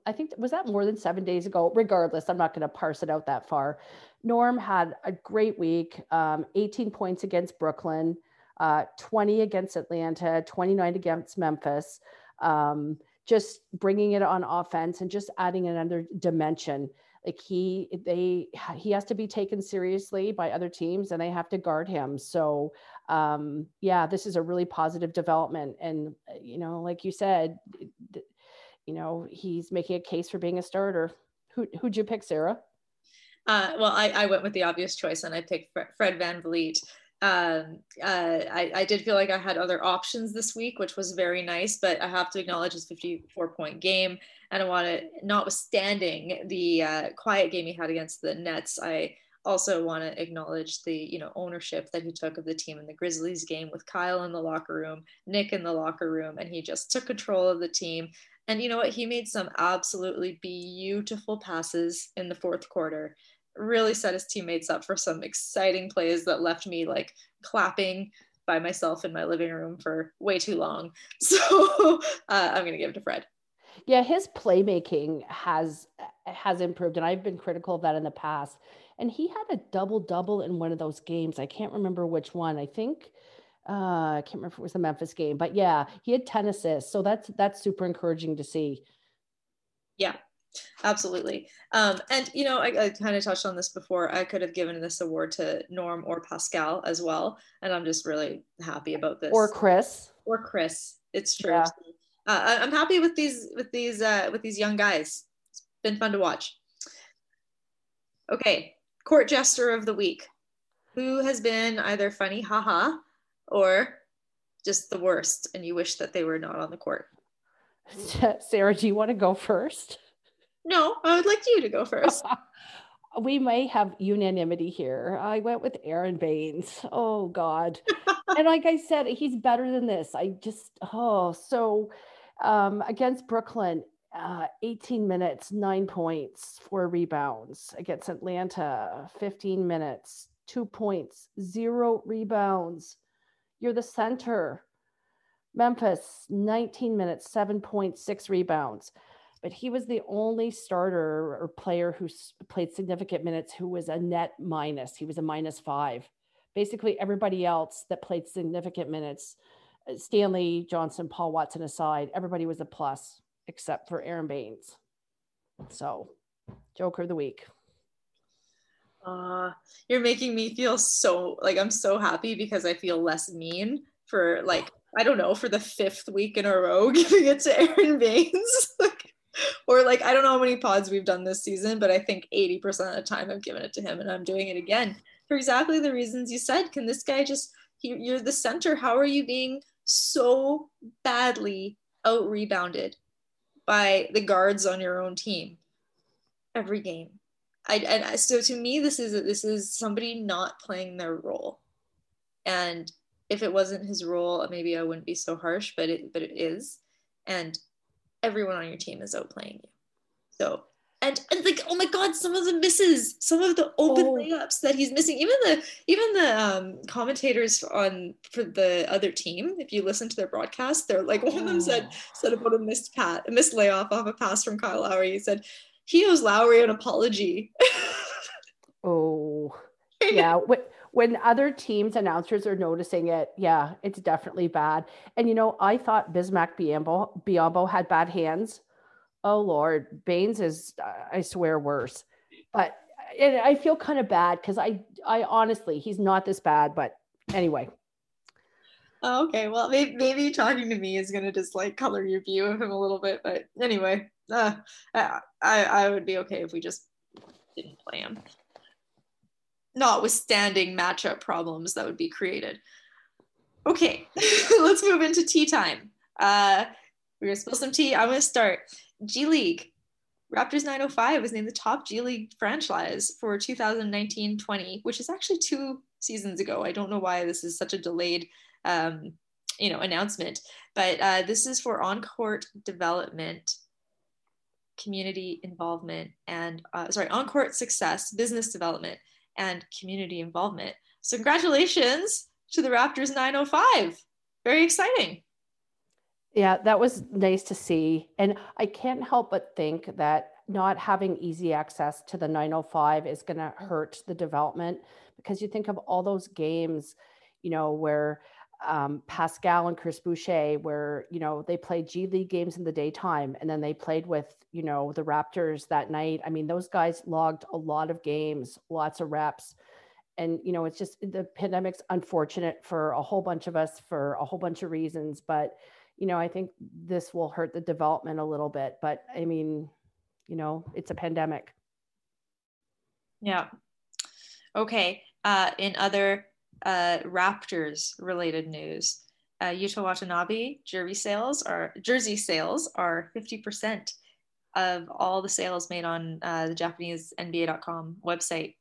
I think was that more than seven days ago. Regardless, I'm not going to parse it out that far. Norm had a great week. Um, 18 points against Brooklyn, uh, 20 against Atlanta, 29 against Memphis. Um, just bringing it on offense and just adding another dimension. Like he, they, he has to be taken seriously by other teams, and they have to guard him. So, um, yeah, this is a really positive development. And you know, like you said, you know, he's making a case for being a starter. Who who'd you pick, Sarah? Uh, well, I, I went with the obvious choice and I picked Fred VanVleet. Um, uh, I, I did feel like I had other options this week, which was very nice, but I have to acknowledge his 54 point game. And I want to, notwithstanding the uh, quiet game he had against the Nets, I also want to acknowledge the you know ownership that he took of the team in the Grizzlies game with Kyle in the locker room, Nick in the locker room, and he just took control of the team. And you know what? He made some absolutely beautiful passes in the fourth quarter really set his teammates up for some exciting plays that left me like clapping by myself in my living room for way too long. So uh, I'm going to give it to Fred. Yeah, his playmaking has has improved, and I've been critical of that in the past. And he had a double double in one of those games. I can't remember which one. I think uh, I can't remember if it was the Memphis game, but yeah, he had ten assists. So that's that's super encouraging to see. Yeah, absolutely. Um, and you know I, I kind of touched on this before. I could have given this award to norm or pascal as well and i'm just really happy about this. Or chris. Or chris. It's true. Yeah. uh, i'm happy with these with these uh, with these young guys. It's been fun to watch. Okay court jester of the week. Who has been either funny haha or just the worst and you wish that they were not on the court? Sarah do you want to go first no, I would like you to go first. we may have unanimity here. I went with Aron Baynes. Oh God. and like I said, he's better than this. I just oh so um against Brooklyn, uh 18 minutes, nine points, four rebounds. Against Atlanta, 15 minutes, two points, zero rebounds. You're the center. Memphis, 19 minutes, seven points, six rebounds but he was the only starter or player who played significant minutes who was a net minus. He was a minus five. Basically, everybody else that played significant minutes, uh, Stanley Johnson, Paul Watson aside, everybody was a plus except for Aron Baynes. So, Joker of the week. Uh, you're making me feel so like I'm so happy because I feel less mean for like I don't know for the fifth week in a row giving it to Aron Baynes. or like I don't know how many pods we've done this season, but I think 80% of the time I've given it to him and I'm doing it again for exactly the reasons you said. Can this guy just he, you're the center. How are you being so badly out rebounded by the guards on your own team every game? I, and so to me, this is this is somebody not playing their role. And if it wasn't his role, maybe I wouldn't be so harsh, but it but it is. And everyone on your team is outplaying you. So and, and like oh my god some of the misses some of the open oh. layups that he's missing even the even the um, commentators on for the other team if you listen to their broadcast they're like one of them said oh. said about a missed pat a missed layoff off a pass from Kyle Lowry he said he owes Lowry an apology oh yeah when other teams announcers are noticing it, yeah, it's definitely bad. And you know, I thought Bismack Biyombo had bad hands. Oh Lord, Baynes is, uh, I swear, worse. But and I feel kind of bad because I, I honestly, he's not this bad. But anyway. Oh, okay, well, maybe, maybe talking to me is gonna just like color your view of him a little bit. But anyway, uh, I, I would be okay if we just didn't play him notwithstanding matchup problems that would be created. Okay, let's move into tea time. Uh, we're gonna spill some tea. I'm gonna start. G League. Raptors 905 was named the top G League franchise for 2019-20, which is actually two seasons ago. I don't know why this is such a delayed, um, you know, announcement, but uh, this is for on-court development, community involvement, and uh, sorry, on-court success, business development, and community involvement. So, congratulations to the Raptors 905. Very exciting. Yeah, that was nice to see. And I can't help but think that not having easy access to the 905 is going to hurt the development because you think of all those games, you know, where um, Pascal and Chris Boucher, where you know they played G League games in the daytime, and then they played with you know the Raptors that night. I mean, those guys logged a lot of games, lots of reps, and you know it's just the pandemic's unfortunate for a whole bunch of us for a whole bunch of reasons, but you know I think this will hurt the development a little bit. But I mean, you know, it's a pandemic. Yeah. Okay. Uh, in other uh, Raptors related news. Uh, Yuta Watanabe jersey sales are jersey sales are 50% of all the sales made on uh, the Japanese NBA.com website.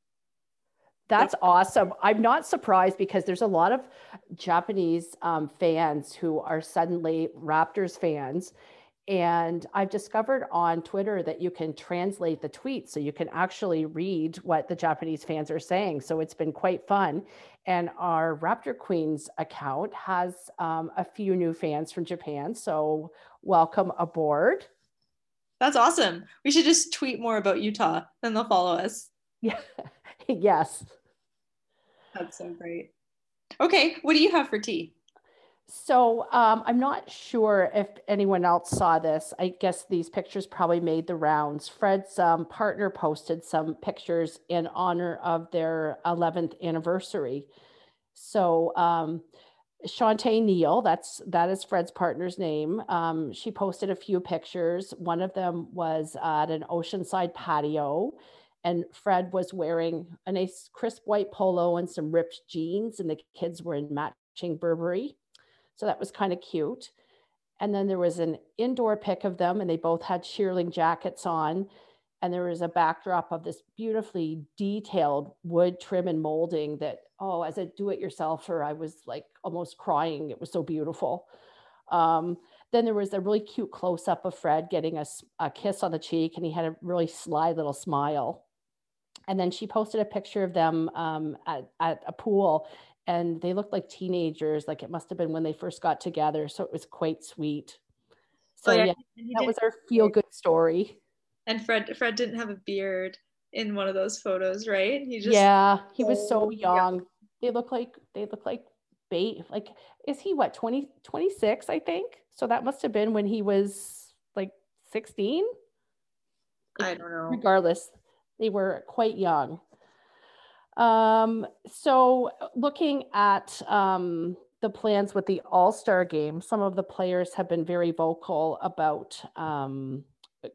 That's awesome. I'm not surprised because there's a lot of Japanese um, fans who are suddenly Raptors fans and I've discovered on Twitter that you can translate the tweets so you can actually read what the Japanese fans are saying. So it's been quite fun. And our Raptor Queens account has um, a few new fans from Japan. So welcome aboard. That's awesome. We should just tweet more about Yuta, then they'll follow us. Yeah. yes. That's so great. Okay, what do you have for tea? So um, I'm not sure if anyone else saw this. I guess these pictures probably made the rounds. Fred's um, partner posted some pictures in honor of their 11th anniversary. So um, Shontai Neal, that's that is Fred's partner's name. Um, she posted a few pictures. One of them was at an oceanside patio, and Fred was wearing a nice crisp white polo and some ripped jeans, and the kids were in matching Burberry. So that was kind of cute. And then there was an indoor pic of them, and they both had shearling jackets on. And there was a backdrop of this beautifully detailed wood trim and molding that, oh, as a do it yourselfer, I was like almost crying. It was so beautiful. Um, then there was a really cute close up of Fred getting a, a kiss on the cheek, and he had a really sly little smile. And then she posted a picture of them um, at, at a pool, and they looked like teenagers like it must have been when they first got together so it was quite sweet. So oh, yeah, yeah that was our feel good story. And fred fred didn't have a beard in one of those photos right? He just yeah he was so oh, young yeah. they look like they look like bait like is he what 20 26 i think? So that must have been when he was like 16 i don't know. Regardless they were quite young um, so looking at um, the plans with the All-Star game, some of the players have been very vocal about um,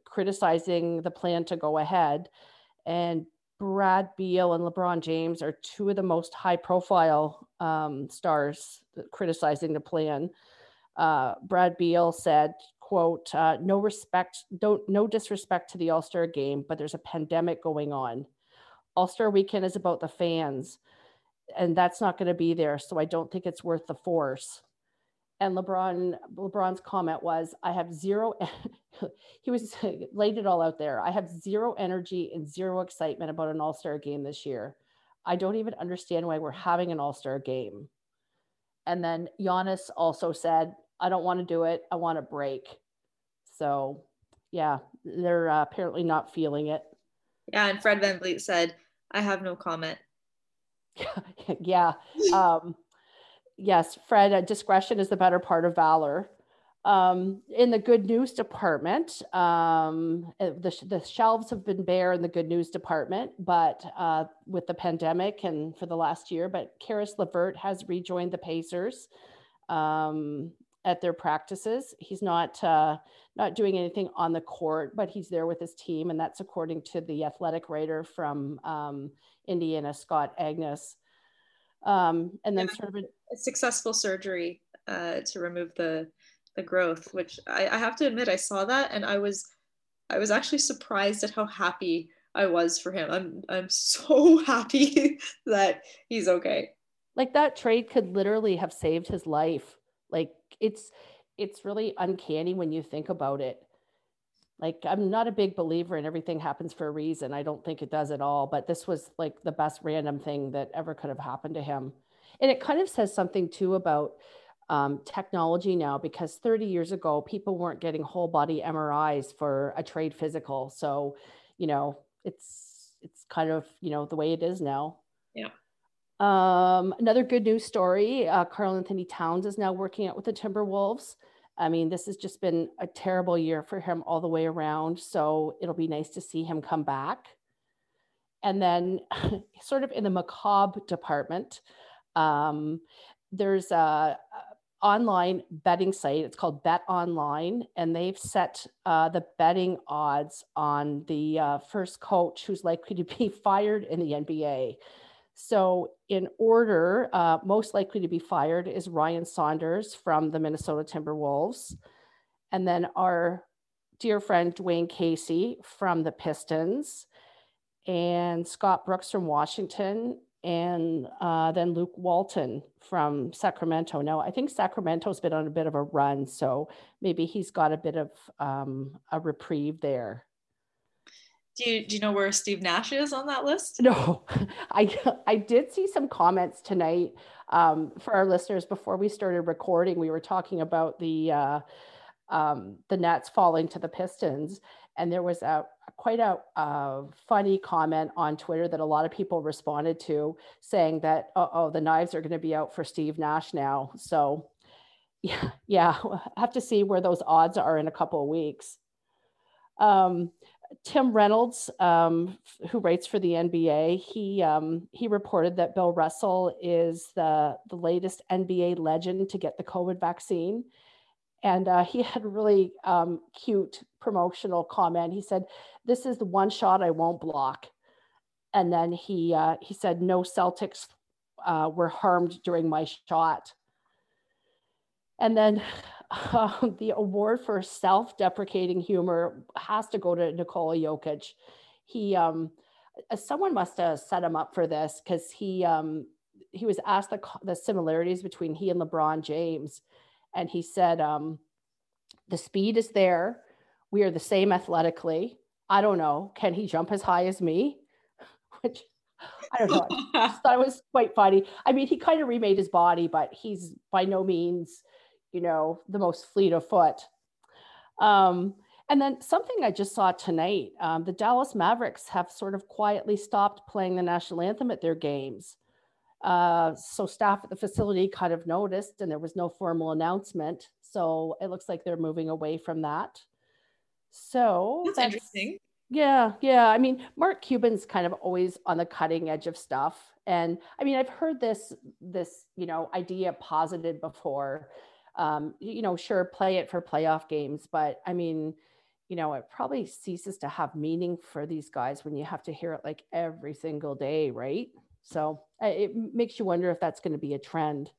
criticizing the plan to go ahead. And Brad Beal and LeBron James are two of the most high-profile um, stars criticizing the plan. Uh, Brad Beal said, "quote uh, No respect, don't no disrespect to the All Star game, but there's a pandemic going on." All Star Weekend is about the fans, and that's not going to be there. So I don't think it's worth the force. And LeBron, LeBron's comment was, "I have zero." he was laid it all out there. I have zero energy and zero excitement about an All Star game this year. I don't even understand why we're having an All Star game. And then Giannis also said, "I don't want to do it. I want a break." So, yeah, they're uh, apparently not feeling it. Yeah, and Fred VanVleet said, I have no comment. yeah. Um, yes, Fred, uh, discretion is the better part of valor. Um, in the good news department, um, uh, the, the shelves have been bare in the good news department, but uh, with the pandemic and for the last year, but Caris LeVert has rejoined the Pacers. Um, at their practices. He's not uh, not doing anything on the court, but he's there with his team, and that's according to the athletic writer from um, Indiana, Scott Agness. Um, and then yeah, sort of a, successful surgery uh, to remove the the growth, which I, I have to admit I saw that and I was I was actually surprised at how happy I was for him. I'm I'm so happy that he's okay. Like that trade could literally have saved his life. Like it's it's really uncanny when you think about it. Like I'm not a big believer in everything happens for a reason. I don't think it does at all, but this was like the best random thing that ever could have happened to him. And it kind of says something too about um, technology now because 30 years ago, people weren't getting whole body MRIs for a trade physical. So, you know, it's it's kind of you know the way it is now. Yeah. Um, another good news story: uh, Karl-Anthony Towns is now working out with the Timberwolves. I mean, this has just been a terrible year for him all the way around. So it'll be nice to see him come back. And then, sort of in the macabre department, um, there's a, a, online betting site. It's called Bet Online, and they've set uh, the betting odds on the uh, first coach who's likely to be fired in the NBA. So, in order, uh, most likely to be fired is Ryan Saunders from the Minnesota Timberwolves. And then our dear friend Dwane Casey from the Pistons, and Scott Brooks from Washington, and uh, then Luke Walton from Sacramento. Now, I think Sacramento's been on a bit of a run, so maybe he's got a bit of um, a reprieve there. Do you, do you know where Steve Nash is on that list? No, I, I did see some comments tonight um, for our listeners before we started recording. We were talking about the uh, um, the Nets falling to the Pistons, and there was a quite a, a, funny comment on Twitter that a lot of people responded to, saying that oh, the knives are going to be out for Steve Nash now. So, yeah, yeah, have to see where those odds are in a couple of weeks. Um, Tim Reynolds, um, who writes for the NBA, he um, he reported that Bill Russell is the the latest NBA legend to get the COVID vaccine, and uh, he had a really um, cute promotional comment. He said, "This is the one shot I won't block," and then he uh, he said, "No Celtics uh, were harmed during my shot." And then uh, the award for self-deprecating humor has to go to Nikola Jokic. He, um, uh, someone must have set him up for this because he, um, he was asked the, the similarities between he and LeBron James, and he said, um, "The speed is there. We are the same athletically. I don't know. Can he jump as high as me?" Which I don't know. I thought it was quite funny. I mean, he kind of remade his body, but he's by no means you know, the most fleet of foot. Um, and then something I just saw tonight um, the Dallas Mavericks have sort of quietly stopped playing the national anthem at their games. Uh, so staff at the facility kind of noticed, and there was no formal announcement. So it looks like they're moving away from that. So that's, that's interesting. Yeah, yeah. I mean, Mark Cuban's kind of always on the cutting edge of stuff, and I mean, I've heard this this you know idea posited before um, you know, sure, play it for playoff games, but I mean, you know, it probably ceases to have meaning for these guys when you have to hear it like every single day, right? So it makes you wonder if that's going to be a trend.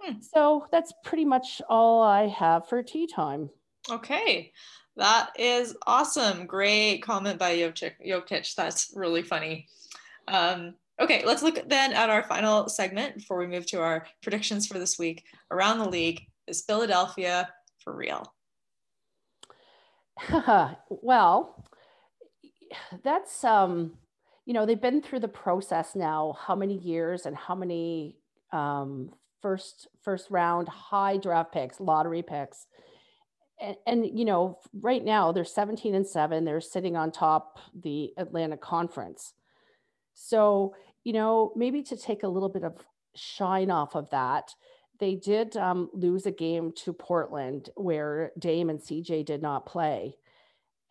Hmm. So that's pretty much all I have for tea time. Okay. That is awesome. Great comment by. Jokic. That's really funny. Um, Okay, let's look then at our final segment before we move to our predictions for this week. Around the league is Philadelphia for real? well, that's um, you know, they've been through the process now. How many years and how many um, first first round high draft picks, lottery picks, and, and you know, right now they're 17 and seven. They're sitting on top the Atlanta Conference. So you know, maybe to take a little bit of shine off of that, they did um, lose a game to Portland where Dame and CJ did not play.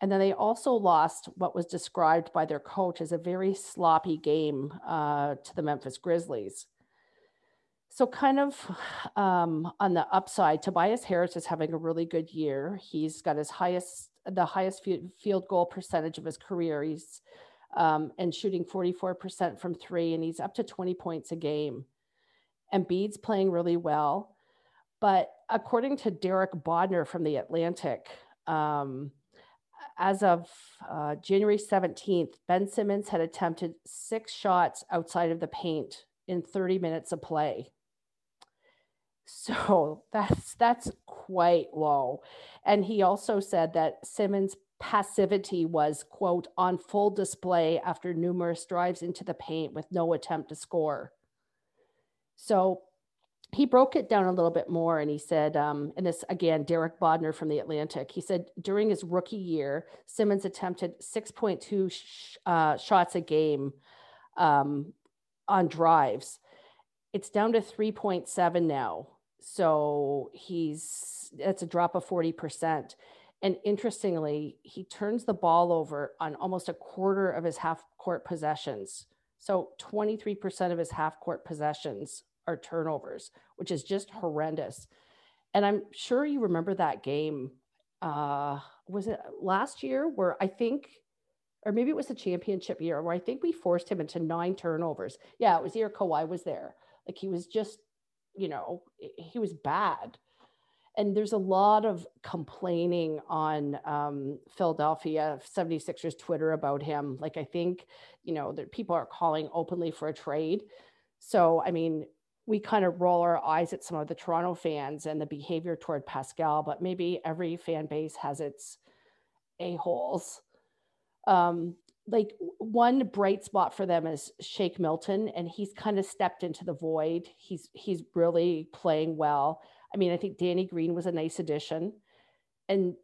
And then they also lost what was described by their coach as a very sloppy game uh, to the Memphis Grizzlies. So, kind of um, on the upside, Tobias Harris is having a really good year. He's got his highest, the highest field goal percentage of his career. He's um, and shooting 44% from three, and he's up to 20 points a game. Embiid's playing really well. But according to Derek Bodner from The Atlantic, um, as of uh, January 17th, Ben Simmons had attempted six shots outside of the paint in 30 minutes of play. So that's that's quite low. And he also said that Simmons passivity was, quote, on full display after numerous drives into the paint with no attempt to score. So he broke it down a little bit more and he said, um, and this again, Derek Bodner from the Atlantic, he said during his rookie year, Simmons attempted 6.2 sh- uh, shots a game um, on drives. It's down to 3.7 now. So he's, that's a drop of 40%. And interestingly, he turns the ball over on almost a quarter of his half court possessions. So 23% of his half court possessions are turnovers, which is just horrendous. And I'm sure you remember that game. Uh, was it last year where I think, or maybe it was the championship year where I think we forced him into nine turnovers. Yeah, it was the year Kawhi was there. Like he was just, you know, he was bad. And there's a lot of complaining on um, Philadelphia 76ers Twitter about him. Like I think, you know, that people are calling openly for a trade. So, I mean, we kind of roll our eyes at some of the Toronto fans and the behavior toward Pascal, but maybe every fan base has its a-holes. Um, like one bright spot for them is Shake Milton, and he's kind of stepped into the void. He's he's really playing well. I mean, I think Danny Green was a nice addition. And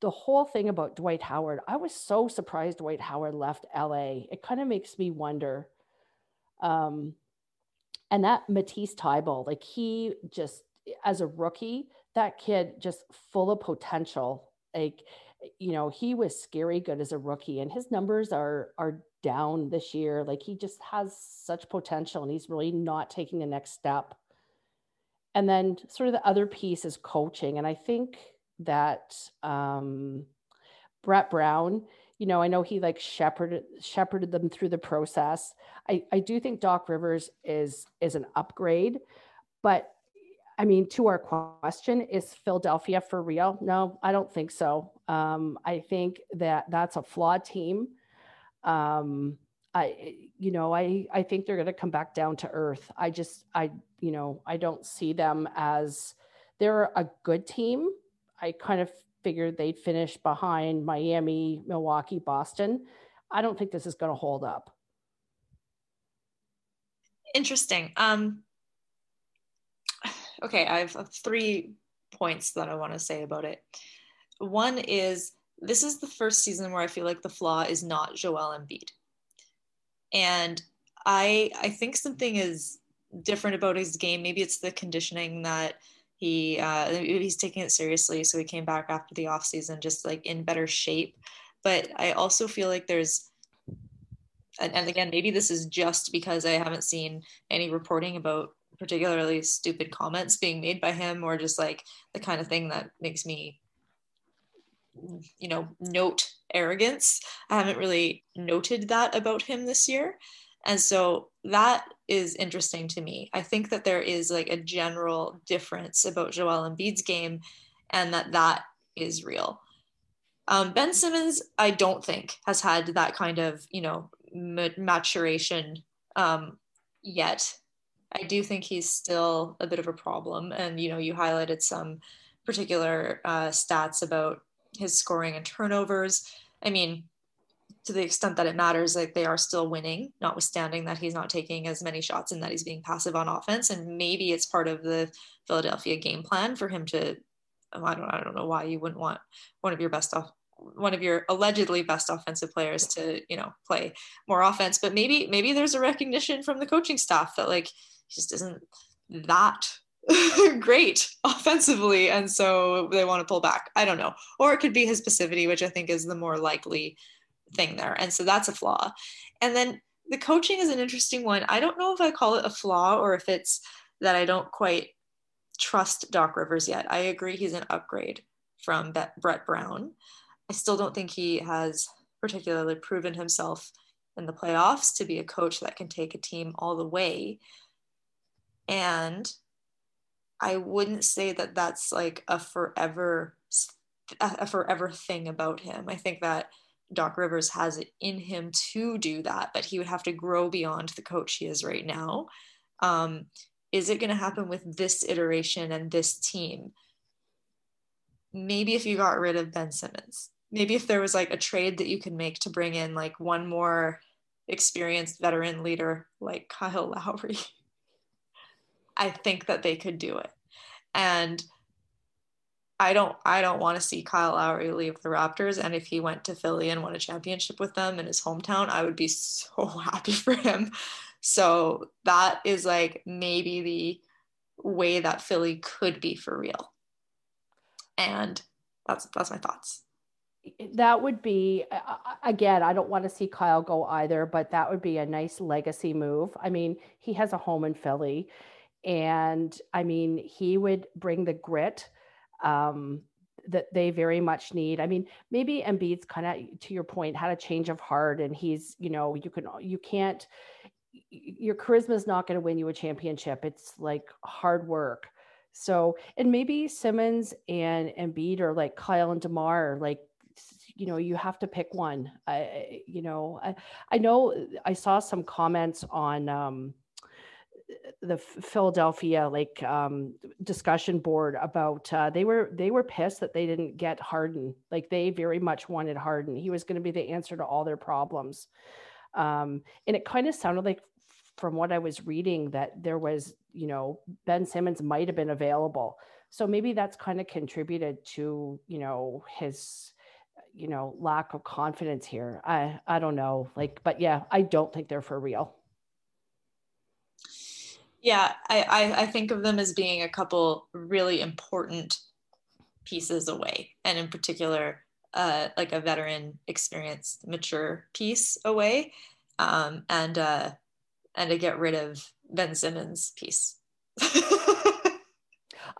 the whole thing about Dwight Howard, I was so surprised Dwight Howard left LA. It kind of makes me wonder. Um, and that Matisse Thybulle, like he just as a rookie, that kid just full of potential. Like, you know, he was scary good as a rookie, and his numbers are are down this year. Like he just has such potential, and he's really not taking the next step. And then sort of the other piece is coaching, and I think that um, Brett Brown you know, I know he like shepherded shepherded them through the process. I, I do think Doc Rivers is is an upgrade, but I mean, to our question, is Philadelphia for real? No, I don't think so. Um, I think that that's a flawed team. Um, I, you know, I, I think they're going to come back down to earth. I just, I, you know, I don't see them as they're a good team. I kind of figured they'd finish behind Miami, Milwaukee, Boston. I don't think this is going to hold up. Interesting. Um, okay, I have three points that I want to say about it. One is this is the first season where I feel like the flaw is not Joel Embiid. And I I think something is different about his game. Maybe it's the conditioning that he uh, he's taking it seriously so he came back after the off season just like in better shape but i also feel like there's and, and again maybe this is just because i haven't seen any reporting about particularly stupid comments being made by him or just like the kind of thing that makes me you know note arrogance i haven't really noted that about him this year and so that is interesting to me. I think that there is like a general difference about Joel Embiid's game and that that is real. Um, ben Simmons, I don't think has had that kind of, you know, maturation um, yet. I do think he's still a bit of a problem. And, you know, you highlighted some particular uh, stats about his scoring and turnovers. I mean, to the extent that it matters, like they are still winning, notwithstanding that he's not taking as many shots and that he's being passive on offense. And maybe it's part of the Philadelphia game plan for him to. Oh, I don't. I don't know why you wouldn't want one of your best off one of your allegedly best offensive players to you know play more offense but maybe maybe there's a recognition from the coaching staff that like he just isn't that great offensively and so they want to pull back i don't know or it could be his passivity which i think is the more likely thing there. And so that's a flaw. And then the coaching is an interesting one. I don't know if I call it a flaw or if it's that I don't quite trust Doc Rivers yet. I agree he's an upgrade from Brett Brown. I still don't think he has particularly proven himself in the playoffs to be a coach that can take a team all the way. And I wouldn't say that that's like a forever a forever thing about him. I think that Doc Rivers has it in him to do that, but he would have to grow beyond the coach he is right now. Um, is it going to happen with this iteration and this team? Maybe if you got rid of Ben Simmons, maybe if there was like a trade that you could make to bring in like one more experienced veteran leader like Kyle Lowry. I think that they could do it. And I don't I don't want to see Kyle Lowry leave the Raptors. And if he went to Philly and won a championship with them in his hometown, I would be so happy for him. So that is like maybe the way that Philly could be for real. And that's that's my thoughts. That would be again, I don't want to see Kyle go either, but that would be a nice legacy move. I mean, he has a home in Philly and I mean, he would bring the grit um, that they very much need. I mean, maybe Embiid's kind of to your point had a change of heart, and he's you know you can you can't your charisma is not going to win you a championship. It's like hard work. So and maybe Simmons and Embiid are like Kyle and Demar, like you know you have to pick one. I you know I I know I saw some comments on. um the Philadelphia like um, discussion board about uh, they were they were pissed that they didn't get Harden. Like they very much wanted Harden. He was going to be the answer to all their problems. Um, and it kind of sounded like from what I was reading that there was, you know, Ben Simmons might have been available. So maybe that's kind of contributed to, you know, his you know, lack of confidence here. I I don't know. Like but yeah, I don't think they're for real. Yeah, I, I, I think of them as being a couple really important pieces away, and in particular, uh, like a veteran, experienced, mature piece away, um, and uh, and to get rid of Ben Simmons piece.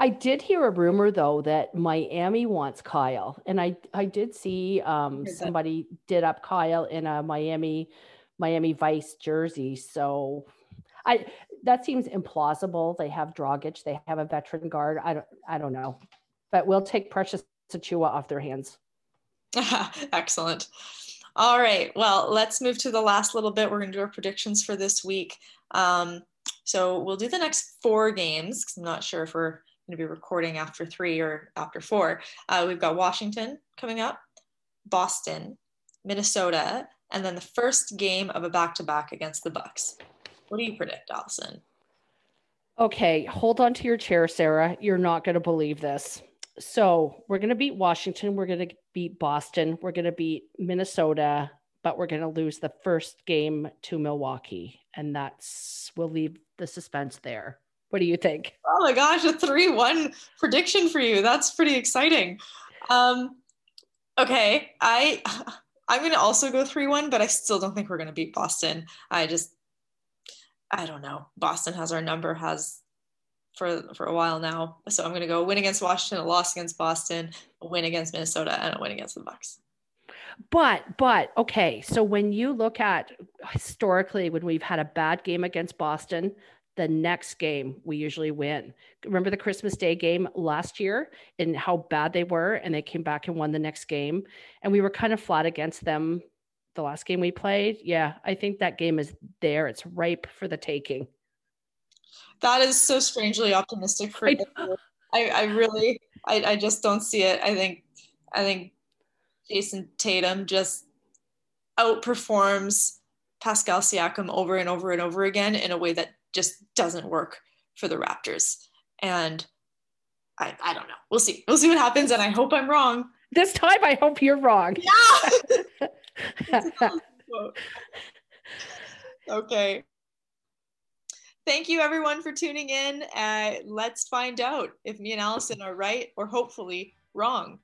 I did hear a rumor though that Miami wants Kyle, and I I did see um, somebody did up Kyle in a Miami Miami Vice jersey. So I that seems implausible. They have Dragic, they have a veteran guard. I don't I don't know. But we'll take Precious Achiuwa off their hands. Excellent. All right. Well, let's move to the last little bit. We're going to do our predictions for this week. Um, so we'll do the next four games because I'm not sure if we're going to be recording after three or after four. Uh, we've got Washington coming up, Boston, Minnesota, and then the first game of a back-to-back against the Bucks. What do you predict, Allison? Okay, hold on to your chair, Sarah. You're not going to believe this. So, we're going to beat Washington. We're going to beat Boston. We're going to beat Minnesota, but we're going to lose the first game to Milwaukee. And that's, we'll leave the suspense there. What do you think? Oh my gosh, a 3 1 prediction for you. That's pretty exciting. Um, okay, I. I'm going to also go 3 1, but I still don't think we're going to beat Boston. I just, I don't know. Boston has our number, has for for a while now. So I'm going to go win against Washington, a loss against Boston, a win against Minnesota, and a win against the Bucks. But but okay, so when you look at historically when we've had a bad game against Boston, the next game we usually win. Remember the Christmas Day game last year and how bad they were and they came back and won the next game and we were kind of flat against them the last game we played. Yeah, I think that game is there. It's ripe for the taking. That is so strangely optimistic for I, I, I really I, I just don't see it. I think I think Jayson Tatum just outperforms Pascal Siakam over and over and over again in a way that just doesn't work for the Raptors. And I, I don't know. We'll see. We'll see what happens. And I hope I'm wrong. This time I hope you're wrong. Yeah. okay. Thank you, everyone, for tuning in. Uh, let's find out if me and Allison are right or hopefully wrong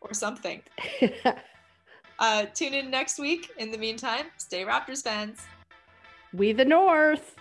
or something. uh, tune in next week. In the meantime, stay Raptors fans. We the North.